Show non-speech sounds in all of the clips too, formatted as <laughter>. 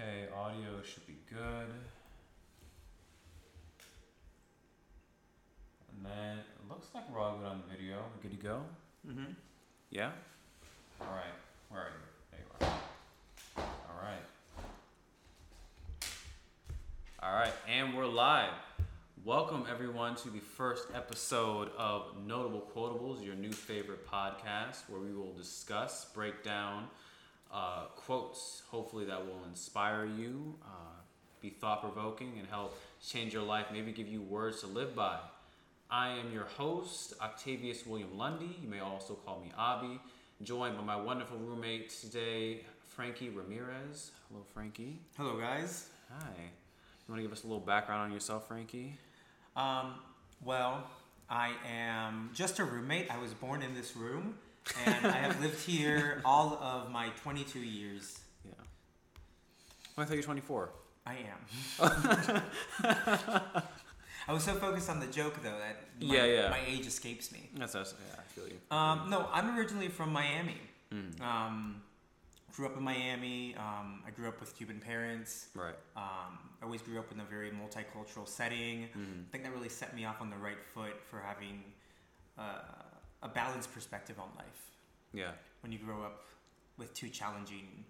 Okay, audio should be good. And then it looks like we're all good on the video. We're good to go? Mm-hmm. Yeah? Alright. Where are you? There you are. Alright. Alright, and we're live. Welcome everyone to the first episode of Notable Quotables, your new favorite podcast, where we will discuss, break down uh, quotes, hopefully that will inspire you, uh, be thought provoking, and help change your life, maybe give you words to live by. I am your host, Octavius William Lundy. You may also call me Avi. Joined by my wonderful roommate today, Frankie Ramirez. Hello, Frankie. Hello, guys. Hi. You want to give us a little background on yourself, Frankie? Um, well, I am just a roommate. I was born in this room, and I have lived here all of my 22 years. Yeah. Well, I thought you were 24. I am. <laughs> I was so focused on the joke, though, that my, Yeah, yeah. my age escapes me. That's us. Yeah, I feel you. Um, no, I'm originally from Miami. Mm. Um, grew up in Miami. Um, I grew up with Cuban parents. Right. Um, I always grew up in a very multicultural setting. Mm. I think that really set me off on the right foot for having uh, a balanced perspective on life Yeah. when you grow up with two challenging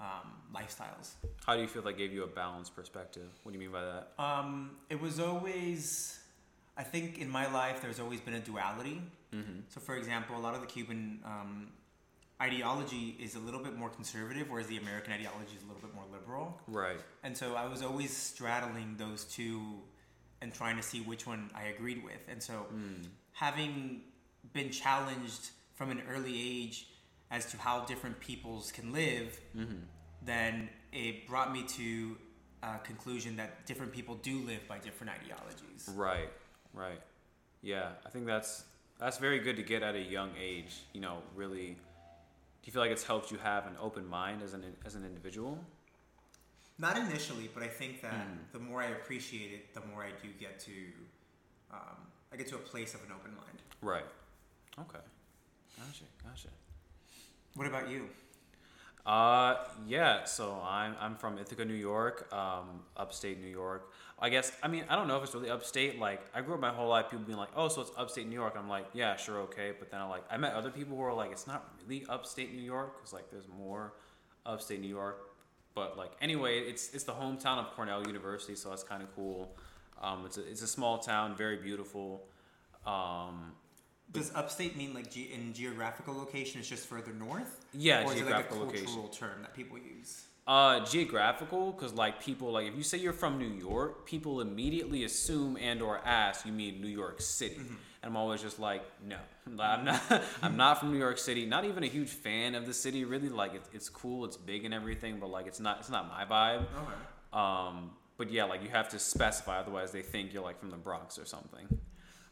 um, lifestyles. How do you feel that gave you a balanced perspective? What do you mean by that? Um, it was always, I think in my life, there's always been a duality. Mm-hmm. So, for example, a lot of the Cuban um, ideology is a little bit more conservative, whereas the American ideology is a little bit more liberal. Right. And so I was always straddling those two and trying to see which one I agreed with. And so Mm. having been challenged from an early age as to how different peoples can live, Mm-hmm. then it brought me to a conclusion that different people do live by different ideologies. Right, right. Yeah, I think that's that's very good to get at a young age. You know, really. Do you feel like it's helped you have an open mind as an as an individual? Not initially, but I think that Mm. the more I appreciate it, the more I do get to, um, I get to a place of an open mind. Right. Okay. Gotcha. Gotcha. What about you? Uh, yeah. So I'm I'm from Ithaca, New York, um, upstate New York. I guess I mean I don't know if it's really upstate. Like I grew up my whole life, people being like, "Oh, so it's upstate New York." I'm like, "Yeah, sure, okay." But then I like I met other people who are like, "It's not really upstate New York," because like there's more upstate New York. But like anyway, it's it's the hometown of Cornell University, so that's kind of cool. Um, it's a it's a small town, very beautiful. Um, Does upstate mean like ge- in geographical location? It's just further north. yeah, or is it like a geographical cultural location. term that people use? Uh, geographical, because like people like if you say you're from New York, people immediately assume and or ask you mean New York City, and I'm always just like, no, <laughs> I'm not. <laughs> I'm not from New York City. Not even a huge fan of the city. Really, like it's it's cool, it's big and everything, but like it's not it's not my vibe. Okay. Um, but yeah, like you have to specify, otherwise they think you're like from the Bronx or something.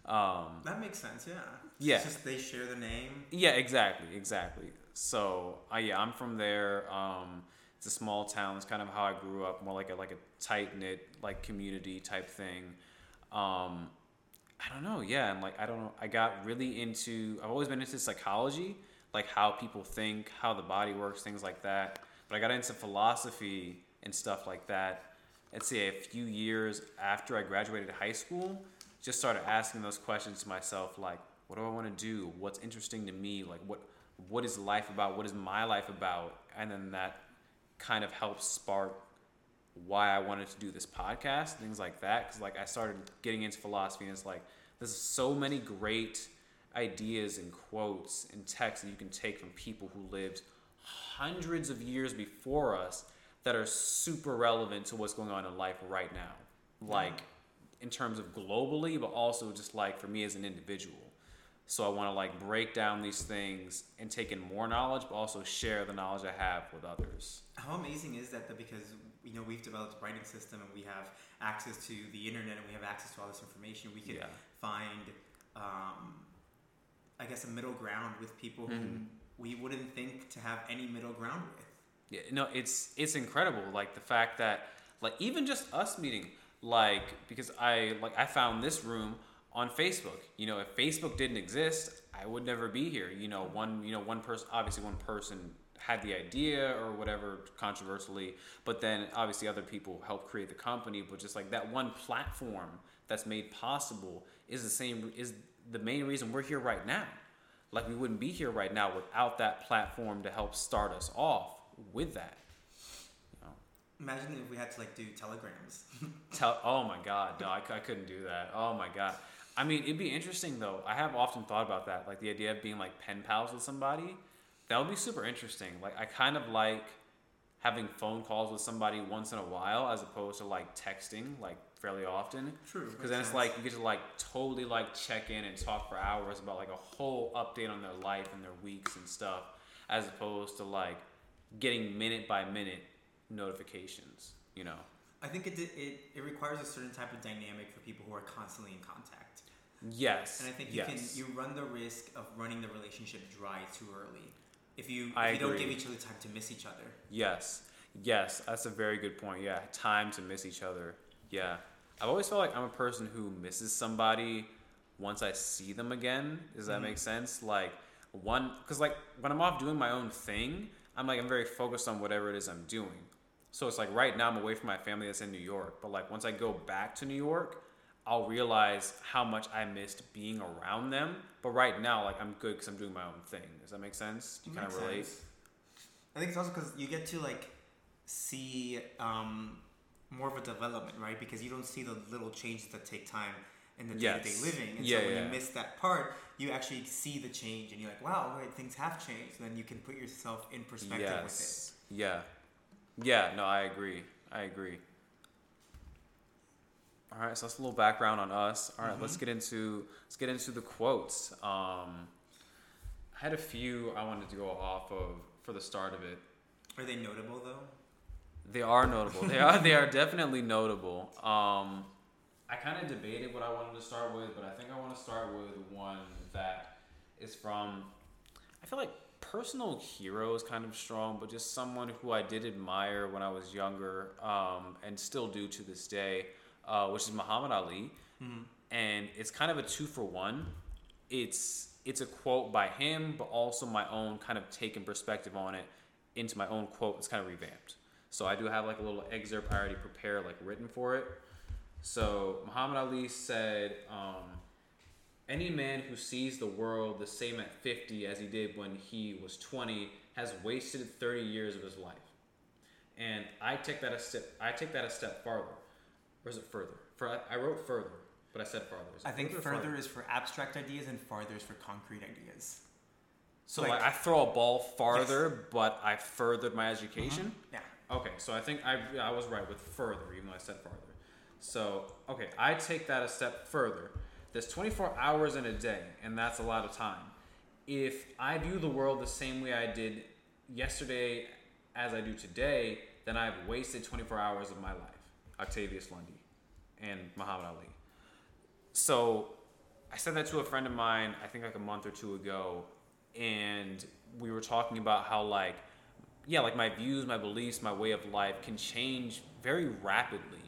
Um, That makes sense. Yeah. Yeah. It's just they share the name. Yeah, exactly, exactly. So, uh, yeah, I'm from there. Um, it's a small town. It's kind of how I grew up, more like a like a tight knit like community type thing. Um, I don't know. Yeah, and like I don't know. I got really into. I've always been into psychology, like how people think, how the body works, things like that. But I got into philosophy and stuff like that. Let's say a few years after I graduated high school, just started asking those questions to myself, like, what do I want to do? What's interesting to me? Like, what what is life about? What is my life about? And then that kind of helps spark why I wanted to do this podcast, things like that. Because like I started getting into philosophy, and it's like there's so many great ideas and quotes and texts that you can take from people who lived hundreds of years before us that are super relevant to what's going on in life right now. Like in terms of globally, but also just like for me as an individual. So I want to like break down these things and take in more knowledge, but also share the knowledge I have with others. How amazing is that? Though, because you know we've developed a writing system and we have access to the internet and we have access to all this information. We could Yeah. find, um, I guess, a middle ground with people who Mhm. we wouldn't think to have any middle ground with. Yeah, no, it's it's incredible. Like the fact that like even just us meeting, like because I like I found this room on Facebook. You know, if Facebook didn't exist, I would never be here. You know, one you know one person obviously one person had the idea or whatever controversially, but then obviously other people helped create the company. But just like that one platform that's made possible is the same is the main reason we're here right now. Like we wouldn't be here right now without that platform to help start us off with that. You know? Imagine if we had to like do telegrams. Tell, oh my god, no, I couldn't do that. Oh my god. I mean, it'd be interesting though. I have often thought about that, like the idea of being like pen pals with somebody. That would be super interesting. Like I kind of like having phone calls with somebody once in a while as opposed to like texting like fairly often. True. Because then it's like you get to like totally like check in and talk for hours about like a whole update on their life and their weeks and stuff, as opposed to like getting minute by minute notifications. You know. I think it, it it requires a certain type of dynamic for people who are constantly in contact. Yes. And I think you yes. can you run the risk of running the relationship dry too early if you if I you don't give each other time to miss each other. Yes. Yes, that's a very good point. Yeah, time to miss each other. Yeah. I've always felt like I'm a person who misses somebody once I see them again. Does that Mhm. make sense? Like one cuz like when I'm off doing my own thing, I'm like I'm very focused on whatever it is I'm doing. So it's like right now I'm away from my family that's in New York, but like once I go back to New York, I'll realize how much I missed being around them. But right now like I'm good cuz I'm doing my own thing. Does that make sense? Do you kind of relate? sense. I think it's also because you get to like see um, more of a development, right? Because you don't see the little changes that take time in the day-to-day Yes. living, and Yeah, so when yeah. you miss that part, you actually see the change, and you're like, "Wow, right, things have changed." And then you can put yourself in perspective with it. Yeah. Yeah, no, I agree. I agree. All right, so that's a little background on us. All right, let's get into let's get into the quotes. Um, I had a few I wanted to go off of for the start of it. Are they notable though? They are notable. they are they are definitely notable. Um, I kind of debated what I wanted to start with, but I think I want to start with one that is from. I feel like personal hero is kind of strong, but just someone who I did admire when I was younger, um, and still do to this day, uh, which is Muhammad Ali Mm-hmm. and it's kind of a two for one. It's it's a quote by him, but also my own kind of take and perspective on it into my own quote. It's kind of revamped. So I do have like a little excerpt I already prepared, like written for it. So Muhammad Ali said, um, "Any man who sees the world the same at 50 as he did when he was 20 has wasted 30 years of his life." And I take that a step. I take that a step farther. Or is it further? For I wrote further, but I said farther. I think further further is for abstract ideas, and farther is for concrete ideas. So like- like, I throw a ball farther, but I furthered my education. Mm-hmm. Yeah. Okay, so I think I I was right with further, even though I said farther. So okay, I take that a step further. There's 24 hours in a day, and that's a lot of time. If I view the world the same way I did yesterday as I do today, then I've wasted 24 hours of my life. Octavius Lundy and Muhammad Ali. So I said that to a friend of mine, I think like a month or two ago, and we were talking about how like yeah, like my views, my beliefs, my way of life can change very rapidly.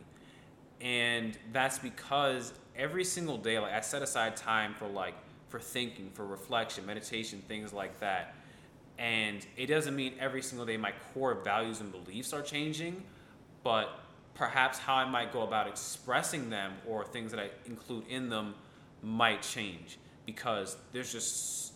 And that's because every single day like I set aside time for like for thinking, for reflection, meditation, things like that. And it doesn't mean every single day my core values and beliefs are changing, but perhaps how I might go about expressing them or things that I include in them might change. Because there's just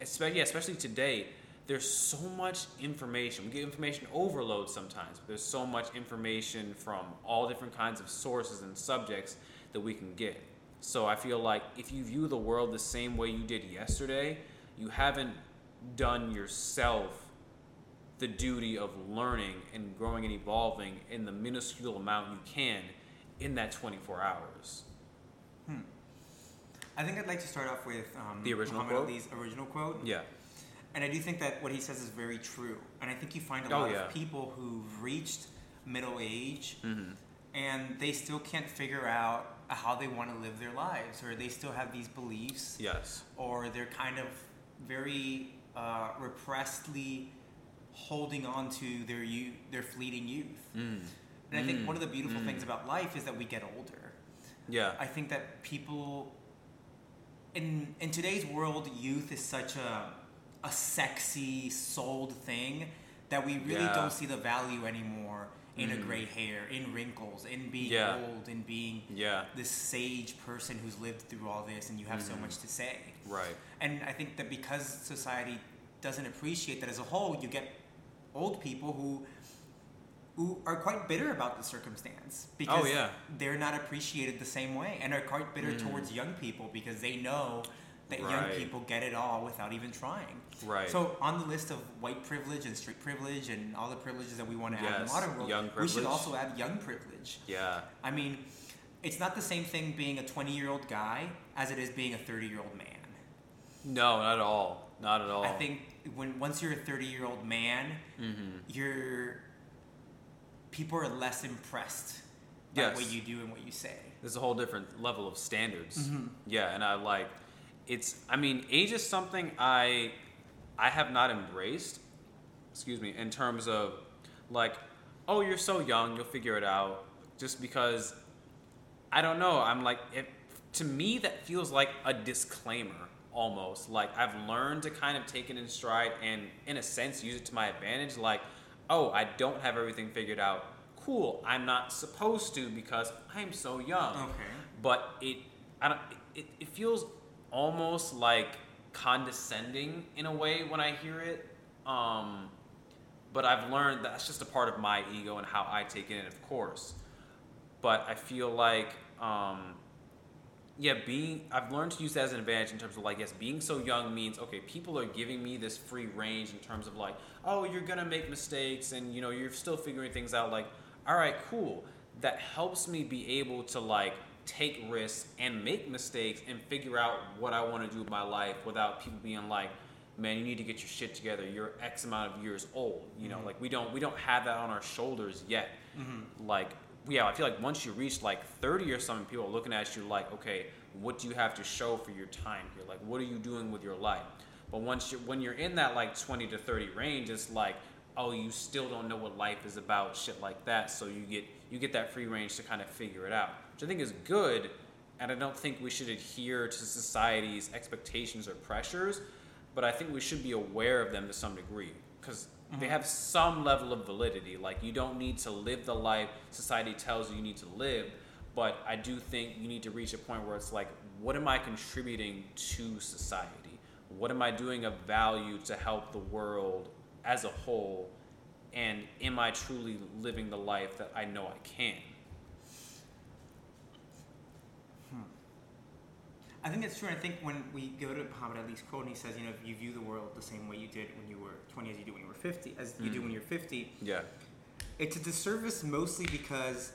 especially yeah, especially today there's so much information. We get information overload sometimes there's so much information from all different kinds of sources and subjects that we can get. So i feel like if you view the world the same way you did yesterday you haven't done yourself the duty of learning and growing and evolving in the minuscule amount you can in that 24 hours I think I'd like to start off with um, The original Muhammad quote? Ali's original quote. yeah And I do think that what he says is very true. And I think you find a Oh, lot yeah. of people who've reached middle age mm-hmm. and they still can't figure out how they want to live their lives, or they still have these beliefs, yes or they're kind of very uh, repressedly holding on to their youth, their fleeting youth. mm. And I think Mm. one of the beautiful Mm. things about life is that we get older. yeah I think that people in in today's world, youth is such a a sexy sold thing that we really Yeah. don't see the value anymore in a Mhm. gray hair, in wrinkles, in being Yeah. old, in being Yeah. this sage person who's lived through all this and you have so Mhm. much to say. Right. And I think that because society doesn't appreciate that as a whole, you get old people who who are quite bitter about the circumstance because Oh, yeah. they're not appreciated the same way and are quite bitter Mm. towards young people because they know that young people get it all without even trying. Right. So on the list of white privilege and street privilege and all the privileges that we want to add in the modern world, we should also add young privilege. yeah. I mean, it's not the same thing being a 20 year old guy as it is being a 30 year old man. No, not at all. Not at all. I think when once you're a 30 year old man, Mm-hmm. you're people are less impressed by Yes. what you do and what you say. There's a whole different level of standards. Mhm. Yeah, and I like it's I mean, age is something I I have not embraced, excuse me, in terms of like, oh, you're so young, you'll figure it out just because I don't know, I'm like it to me that feels like a disclaimer almost. Like I've learned to kind of take it in stride and in a sense use it to my advantage like, oh, I don't have everything figured out. Cool, I'm not supposed to because I'm so young Okay. but it I don't it, it feels almost like condescending in a way when I hear it. Um, but I've learned that's just a part of my ego and how I take it in, of course. But I feel like um, yeah, being I've learned to use that as an advantage in terms of like yes, being so young means okay, people are giving me this free range in terms of like, oh, you're gonna make mistakes and you know you're still figuring things out. Like, all right, cool. That helps me be able to like take risks and make mistakes and figure out what I want to do with my life without people being like, man, you need to get your shit together. You're X amount of years old. You know, Mhm. like we don't we don't have that on our shoulders yet Mm-hmm. like yeah i feel like once you reach like 30 or something people are looking at you like okay what do you have to show for your time here? Like what are you doing with your life? But once you when you're in that like 20 to 30 range it's like oh you still don't know what life is about shit like that. So you get you get that free range to kind of figure it out which i think is good. And i don't think we should adhere to society's expectations or pressures but i think we should be aware of them to some degree. Because they Mhm. have some level of validity. Like you don't need to live the life society tells you you need to live, but I do think you need to reach a point where it's like, what am I contributing to society? What am I doing of value to help the world as a whole? And am I truly living the life that I know I can? I think that's true. And I think when we go to Muhammad Ali's quote, and he says, you know, if you view the world the same way you did when you were 20 as you do when you were 50, as you do Mm. when you're 50, Yeah. it's a disservice mostly because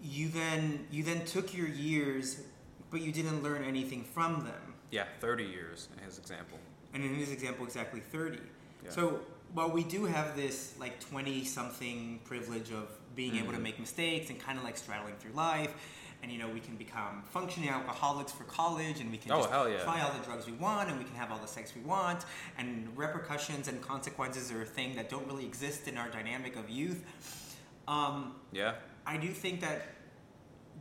you then you then took your years, but you didn't learn anything from them. Yeah, 30 years in his example. And in his example, exactly 30. Yeah. So while we do have this like 20 something privilege of being able to make mistakes and kind of like straddling through life, and you know, we can become functioning alcoholics for college and we can Oh, just hell yeah. try all the drugs we want and we can have all the sex we want, and repercussions and consequences are a thing that don't really exist in our dynamic of youth. Um, Yeah. I do think that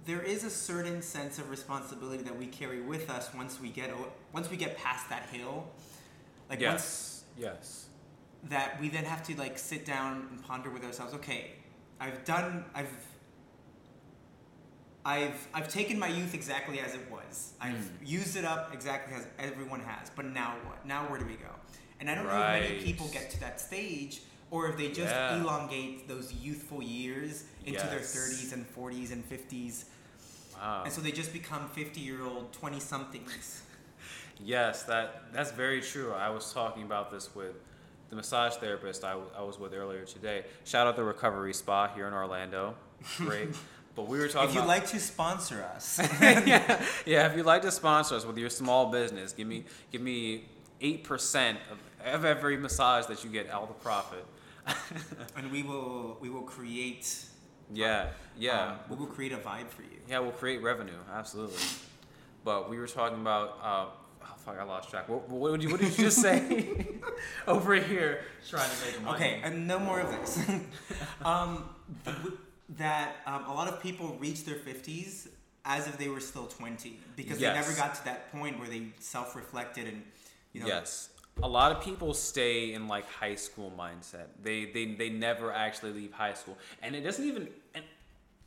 there is a certain sense of responsibility that we carry with us once we get once we get past that hill. Like once yes. Yes. that we then have to like sit down and ponder with ourselves. Okay, I've done. I've. I've I've taken my youth exactly as it was. I've Mm. used it up exactly as everyone has. But now what? Now where do we go? And I don't know if many people get to that stage, or if they just Yeah. elongate those youthful years into their 30s and 40s and 50s, Wow. and so they just become 50 year old 20 somethings. <laughs> Yes, that that's very true. I was talking about this with the massage therapist I, I was with earlier today. Shout out the Recovery Spa here in Orlando. Great. <laughs> but we were talking If you'd about like to sponsor us, yeah, <laughs> <laughs> yeah, if you'd like to sponsor us with your small business, give me give me eight percent of, of every massage that you get, all the profit. <laughs> and we will we will create yeah, yeah. um, we will create a vibe for you. Yeah, we'll create revenue, absolutely. But we were talking about. Uh, oh fuck! I lost track. What, what, did you, what did you just say? Over here, trying to make money. Okay, and no more of this. um, that um, a lot of people reach their 50s as if they were still 20 because they never got to that point where they self-reflected and you know yes, a lot of people stay in like high school mindset. They they they never actually leave high school, and it doesn't even and,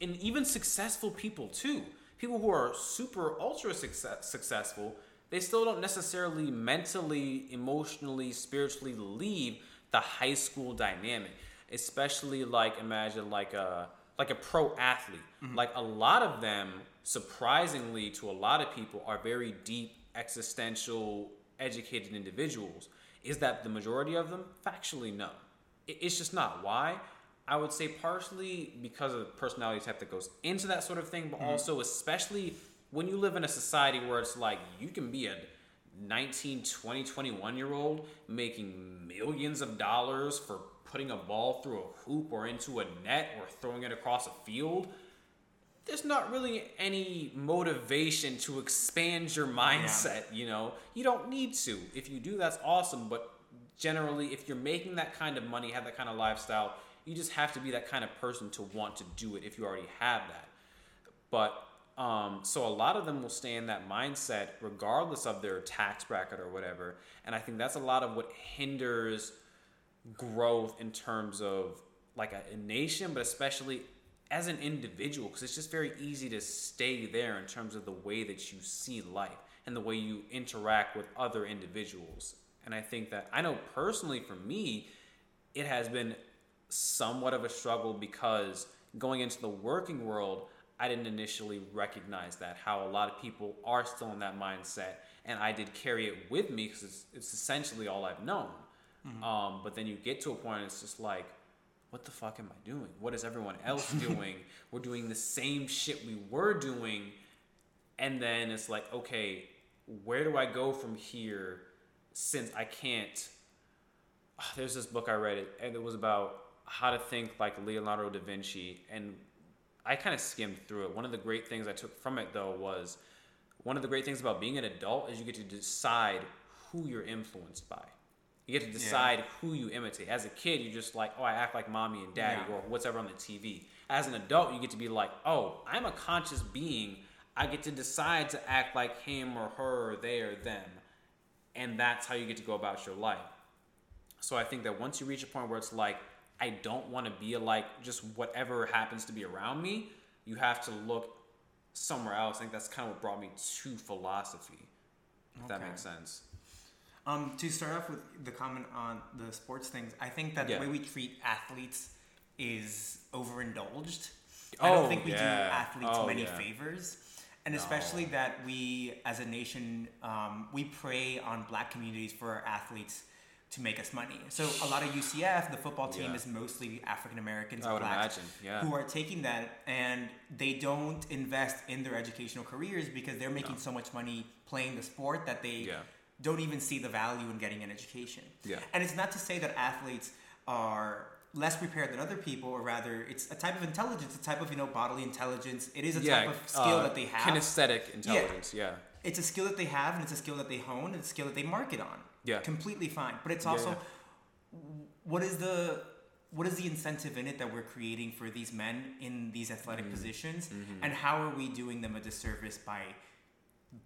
and even successful people too. People who are super ultra success, successful, they still don't necessarily mentally, emotionally, spiritually leave the high school dynamic. Especially like imagine like a like a pro athlete. Mm-hmm. Like a lot of them, surprisingly to a lot of people, are very deep existential educated individuals. Is that the majority of them? Factually no. It's just not. Why? I would say partially because of the personality type that goes into that sort of thing but mm-hmm. also especially when you live in a society where it's like you can be a 19 20 21 year old making millions of dollars for putting a ball through a hoop or into a net or throwing it across a field there's not really any motivation to expand your mindset, you know. You don't need to. If you do, that's awesome, but generally if you're making that kind of money, have that kind of lifestyle, you just have to be that kind of person to want to do it if you already have that. But um, so a lot of them will stay in that mindset regardless of their tax bracket or whatever. And I think that's a lot of what hinders growth in terms of like a, a nation, but especially as an individual, because it's just very easy to stay there in terms of the way that you see life and the way you interact with other individuals. And I think that I know personally for me, it has been somewhat of a struggle because going into the working world, I didn't initially recognize that how a lot of people are still in that mindset, and I did carry it with me because it's, it's essentially all I've known. Um, but then you get to a point, and it's just like, what the fuck am I doing? What is everyone else <laughs> doing? We're doing the same shit we were doing, and then it's like, okay, where do I go from here? Since I can't. Ah, There's this book I read, it, and it was about how to think like Leonardo da Vinci, and I kind of skimmed through it. One of the great things I took from it though was one of the great things about being an adult is you get to decide who you're influenced by. You get to decide who you imitate. As a kid, you're just like, oh, I act like mommy and daddy, Yeah. or whatever on the TV. As an adult, you get to be like, oh, I'm a conscious being. I get to decide to act like him or her or they or them. And that's how you get to go about your life. So I think that once you reach a point where it's like, I don't want to be like just whatever happens to be around me, you have to look somewhere else. I think that's kind of what brought me to philosophy. If that makes sense. Um, to start off with the comment on the sports things, I think that Yeah. the way we treat athletes is overindulged. I Oh, don't think we do athletes Oh, many yeah. favors. And No. especially that we, as a nation, um, we prey on black communities for our athletes to make us money. So a lot of UCF, the football team, Yeah. is mostly African Americans I blacks yeah. who are taking that and they don't invest in their educational careers because they're making No. so much money playing the sport that they Yeah. Don't even see the value in getting an education. Yeah. And it's not to say that athletes are less prepared than other people, or rather, it's a type of intelligence, a type of you know bodily intelligence. It is a type of skill uh, that they have. Kinesthetic intelligence, yeah. it's a skill that they have, and it's a skill that they hone, and it's a skill that they market on. Yeah. Completely fine, but it's also yeah. what is the what is the incentive in it that we're creating for these men in these athletic Mm-hmm. positions, and how are we doing them a disservice by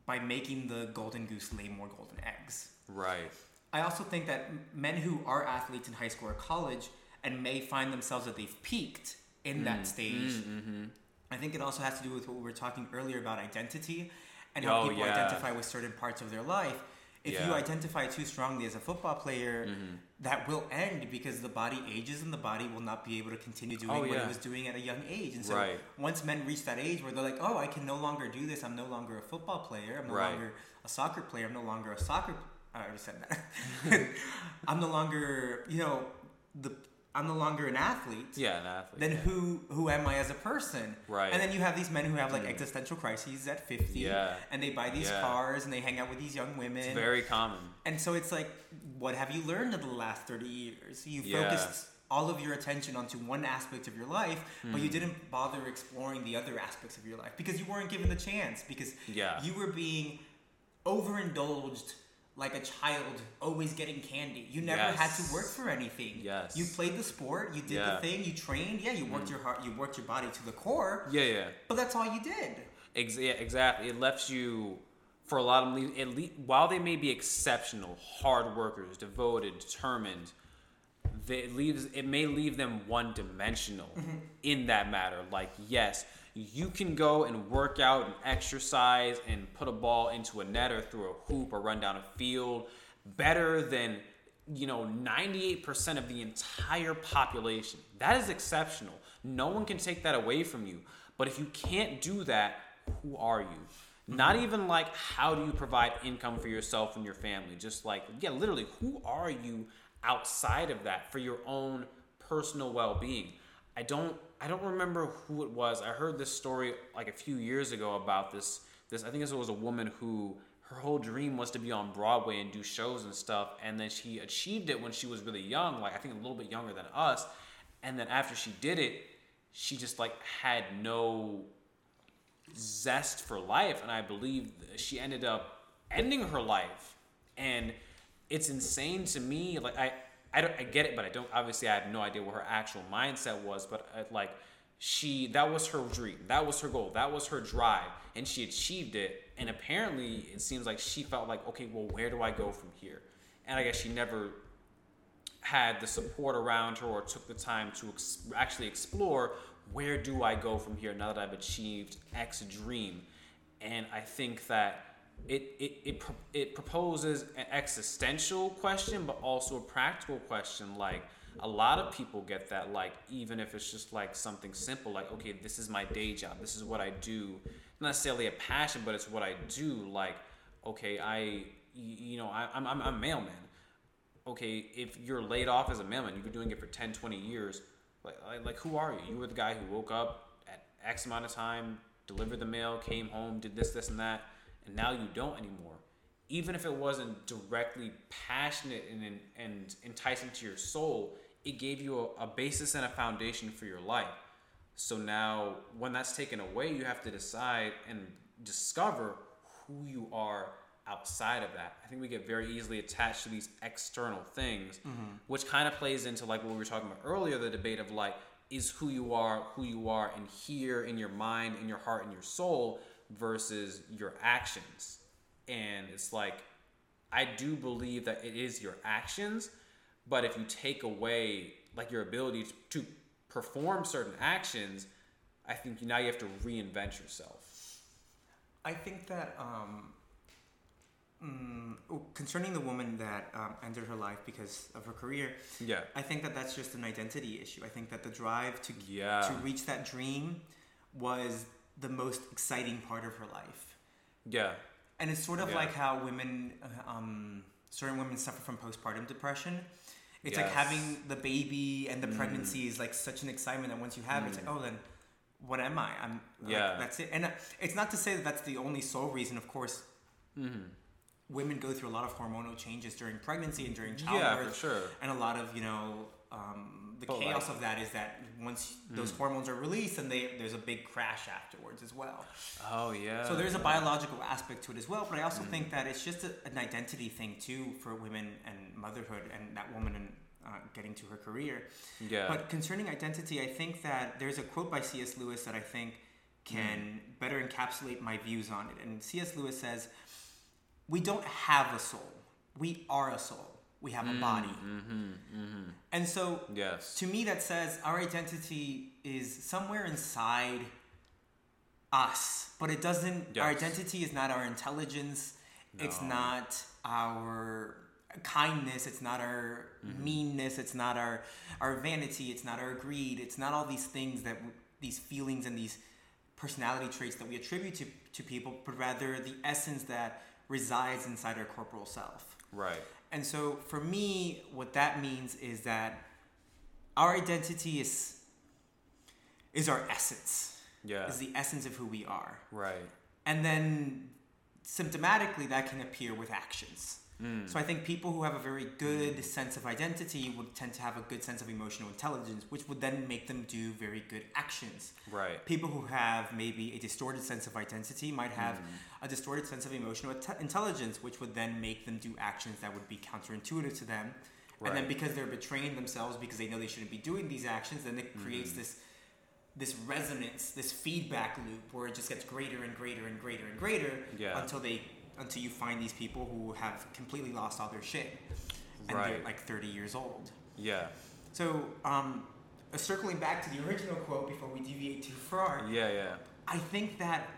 by making the golden goose lay more golden eggs? Right. I also think that men who are athletes in high school or college and may find themselves that they've peaked in Mm, that stage. mm-hmm. I think it also has to do with what we were talking earlier about identity and how Oh, people yeah. identify with certain parts of their life. If you identify too strongly as a football player, Mm-hmm. That will end because the body ages and the body will not be able to continue oh, doing Oh, what it was doing at a young age. And so Right. once men reach that age where they're like, oh, I can no longer do this. I'm no longer a football player. I'm no Right. longer a soccer player. I'm no longer a soccer. I already said that. <laughs> <laughs> I'm no longer, you know, the. I'm no longer an athlete Yeah, an athlete. then who who am I as a person? Right. And then you have these men who have like existential crises at 50 Yeah. and they buy these Yeah. cars and they hang out with these young women. it's very common. and so it's like what have you learned in the last 30 years? You Yeah. focused all of your attention onto one aspect of your life, but Hmm. you didn't bother exploring the other aspects of your life because you weren't given the chance because Yeah. you were being overindulged like a child always getting candy. You never had to work for anything. Yes. You played the sport, you did Yeah. the thing, you trained, yeah, you worked mm. your heart, you worked your body to the core, Yeah, yeah. but that's all you did. Ex- yeah, exactly. It left you for a lot of them, at least, while they may be exceptional, hard workers, devoted, determined, they, it leaves it may leave them one dimensional mm-hmm. in that matter. Like yes, you can go and work out and exercise and put a ball into a net or through a hoop or run down a field better than you know 98% of the entire population. That is exceptional. No one can take that away from you. But if you can't do that, who are you? Not mm-hmm. even like how do you provide income for yourself and your family? Just like, yeah, literally, who are you outside of that for your own personal well-being? I don't I don't remember who it was. I heard this story like a few years ago about this this I think this was a woman who her whole dream was to be on Broadway and do shows and stuff and then she achieved it when she was really young, like I think a little bit younger than us. And then after she did it, she just like had no zest for life and i believe she ended up ending her life and it's insane to me like i i, don't, I get it but i don't obviously i have no idea what her actual mindset was but uh, like she that was her dream. That was her goal. That was her drive and she achieved it and apparently it seems like she felt like okay well where do i go from here? And i guess she never had the support around her or took the time to ex- actually explore where do I go from here now that I've achieved X dream? And I think that it, it, it, it proposes an existential question, but also a practical question. Like, a lot of people get that, like, even if it's just like something simple, like, okay, this is my day job, this is what I do. Not necessarily a passion, but it's what I do. Like, okay, I, you know, I, I'm, I'm, a mailman. Okay, if you're laid off as a mailman, you've been doing it for 10, 20 years like, like, who are you? You were the guy who woke up at X amount of time, delivered the mail, came home, did this, this, and that, and now you don't anymore. Even if it wasn't directly passionate and, and enticing to your soul, it gave you a, a basis and a foundation for your life. So now, when that's taken away, you have to decide and discover who you are outside of that. I think we get very easily attached to these external things, mm-hmm. which kind of plays into like what we were talking about earlier the debate of like, is who you are, who you are in here, in your mind, in your heart, in your soul, versus your actions. And it's like, I do believe that it is your actions, but if you take away like your ability to, perform certain actions, I think now you have to reinvent yourself. I think that um, Mm, concerning the woman that um, ended her life because of her career, yeah, I think that that's just an identity issue. I think that the drive to yeah. to reach that dream was the most exciting part of her life. Yeah, and it's sort of yeah. like how women, uh, um, certain women suffer from postpartum depression. It's yes. like having the baby and the mm. pregnancy is like such an excitement that once you have mm. it, it's like, mm. oh, then what am I? I'm yeah, like, that's it. And uh, it's not to say that that's the only sole reason, of course. Mm-hmm women go through a lot of hormonal changes during pregnancy and during childbirth. Yeah, for sure. And a lot of you know um, the but chaos like, of that is that once mm. those hormones are released, and they there's a big crash afterwards as well. Oh yeah. So there's a biological aspect to it as well, but I also mm. think that it's just a, an identity thing too for women and motherhood and that woman and. Uh, getting to her career. Yeah. But concerning identity, I think that there's a quote by C.S. Lewis that I think can mm. better encapsulate my views on it. And C.S. Lewis says, we don't have a soul. We are a soul. We have mm, a body. Mm-hmm, mm-hmm. And so, yes. to me, that says our identity is somewhere inside us, but it doesn't, yes. our identity is not our intelligence, no. it's not our kindness it's not our mm-hmm. meanness it's not our our vanity it's not our greed it's not all these things that these feelings and these personality traits that we attribute to, to people but rather the essence that resides inside our corporal self. Right. And so for me, what that means is that our identity is is our essence. Yeah. Is the essence of who we are. Right. And then symptomatically that can appear with actions. Mm. So I think people who have a very good sense of identity would tend to have a good sense of emotional intelligence, which would then make them do very good actions. Right. People who have maybe a distorted sense of identity might have mm. a distorted sense of emotional intelligence, which would then make them do actions that would be counterintuitive to them. Right. And then because they're betraying themselves because they know they shouldn't be doing these actions, then it creates mm. this this resonance, this feedback loop where it just gets greater and greater and greater and greater yeah. until they until you find these people who have completely lost all their shit and Right. they're like 30 years old. Yeah. So, um, uh, circling back to the original quote before we deviate too far, Yeah, yeah. I think that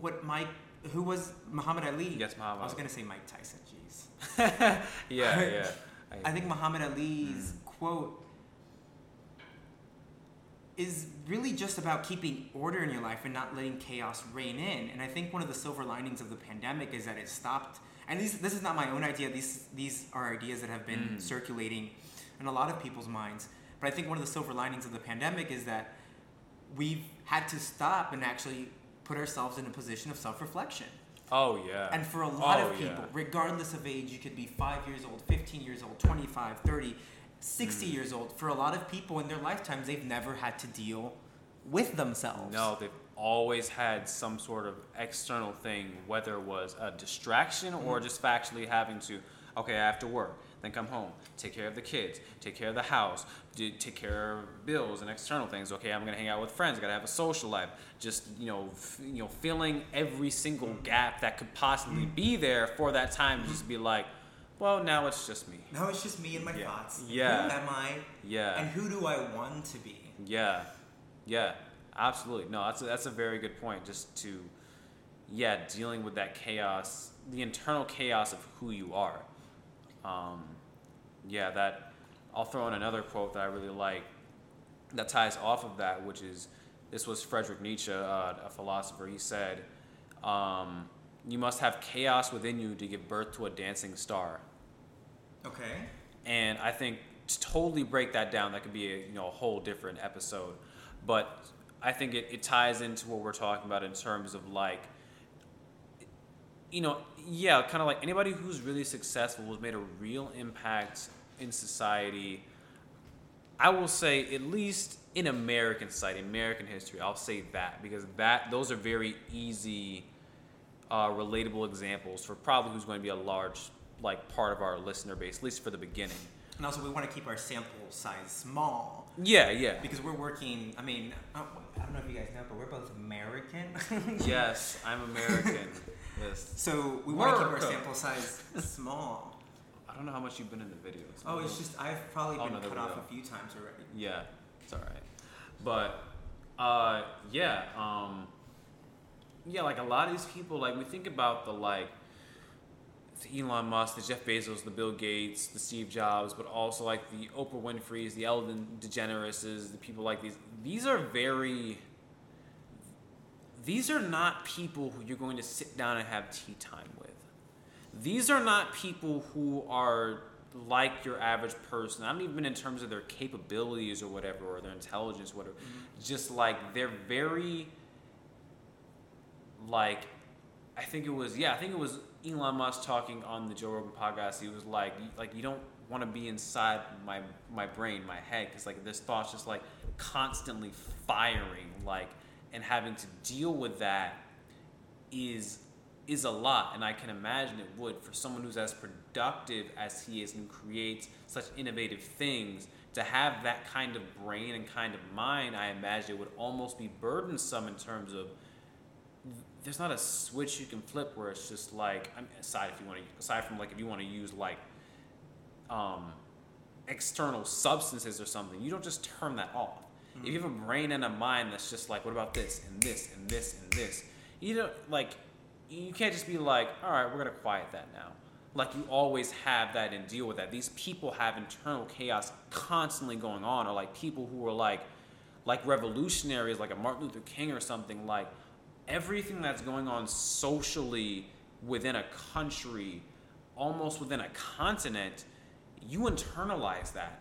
what Mike, who was Muhammad Ali? Yes, Muhammad I was gonna say Mike Tyson. Jeez. <laughs> yeah, yeah. <laughs> I think Muhammad Ali's Mm. quote is really just about keeping order in your life and not letting chaos reign in. And I think one of the silver linings of the pandemic is that it stopped. And these, this is not my own idea. These these are ideas that have been Mm. circulating in a lot of people's minds. But I think one of the silver linings of the pandemic is that we've had to stop and actually put ourselves in a position of self-reflection. Oh yeah. And for a lot Oh, of people, yeah. regardless of age, you could be 5 years old, 15 years old, 25, 30, 60 Mm. years old. For a lot of people in their lifetimes, they've never had to deal with themselves. No, they've always had some sort of external thing, whether it was a distraction or Mm-hmm. just factually having to, okay, I have to work, then come home, take care of the kids, take care of the house, do, take care of bills and external things. Okay, I'm gonna hang out with friends, gotta have a social life. Just you know, f- you know, filling every single Mm-hmm. gap that could possibly be there for that time. to Just be like, well, now it's just me. Now it's just me and my Yeah. thoughts. Yeah. Who am I? Yeah. And who do I want to be? Yeah, yeah, absolutely. No, that's a, that's a very good point. Just to, yeah, dealing with that chaos, the internal chaos of who you are. Um, yeah, that. I'll throw in another quote that I really like. That ties off of that, which is, this was Friedrich Nietzsche, uh, a philosopher. He said, um, "You must have chaos within you to give birth to a dancing star." Okay. and I think to totally break that down, that could be a you know a whole different episode. But I think it, it ties into what we're talking about in terms of like, you know, yeah, kind of like anybody who's really successful who's made a real impact in society. I will say at least in American society, American history, I'll say that because that those are very easy, uh, relatable examples for probably who's going to be a large like part of our listener base, at least for the beginning. And also, we want to keep our sample size small Yeah, yeah. because we're working. I mean, I don't know if you guys know, but we're both American. <laughs> yes, I'm American. <laughs> yes. So we want to keep our sample size small. I don't know how much you've been in the videos. Oh, it's just I've probably Oh, been no, cut off a few times already. Yeah, it's all right. But uh, yeah, um, yeah, like a lot of these people, like we think about the like the Elon Musk, the Jeff Bezos, the Bill Gates, the Steve Jobs, but also like the Oprah Winfrey's, the Ellen DeGeneres's, the people like these. These are very. These are not people who you're going to sit down and have tea time with. These are not people who are like your average person. I don't even in terms of their capabilities or whatever, or their intelligence, whatever. Mm-hmm. Just like they're very like I think it was yeah, I think it was Elon Musk talking on the Joe Rogan podcast. He was like like you don't want to be inside my my brain, my head cuz like this thought's just like constantly firing like and having to deal with that is is a lot and I can imagine it would for someone who's as productive as he is and creates such innovative things to have that kind of brain and kind of mind I imagine it would almost be burdensome in terms of there's not a switch you can flip where it's just like I mean, aside if you want to aside from like if you want to use like um, external substances or something you don't just turn that off. If you have a brain and a mind that's just like what about this and this and this and this? You don't like you can't just be like all right we're gonna quiet that now. Like you always have that and deal with that. These people have internal chaos constantly going on or like people who are like like revolutionaries like a martin luther king or something like everything that's going on socially within a country almost within a continent you internalize that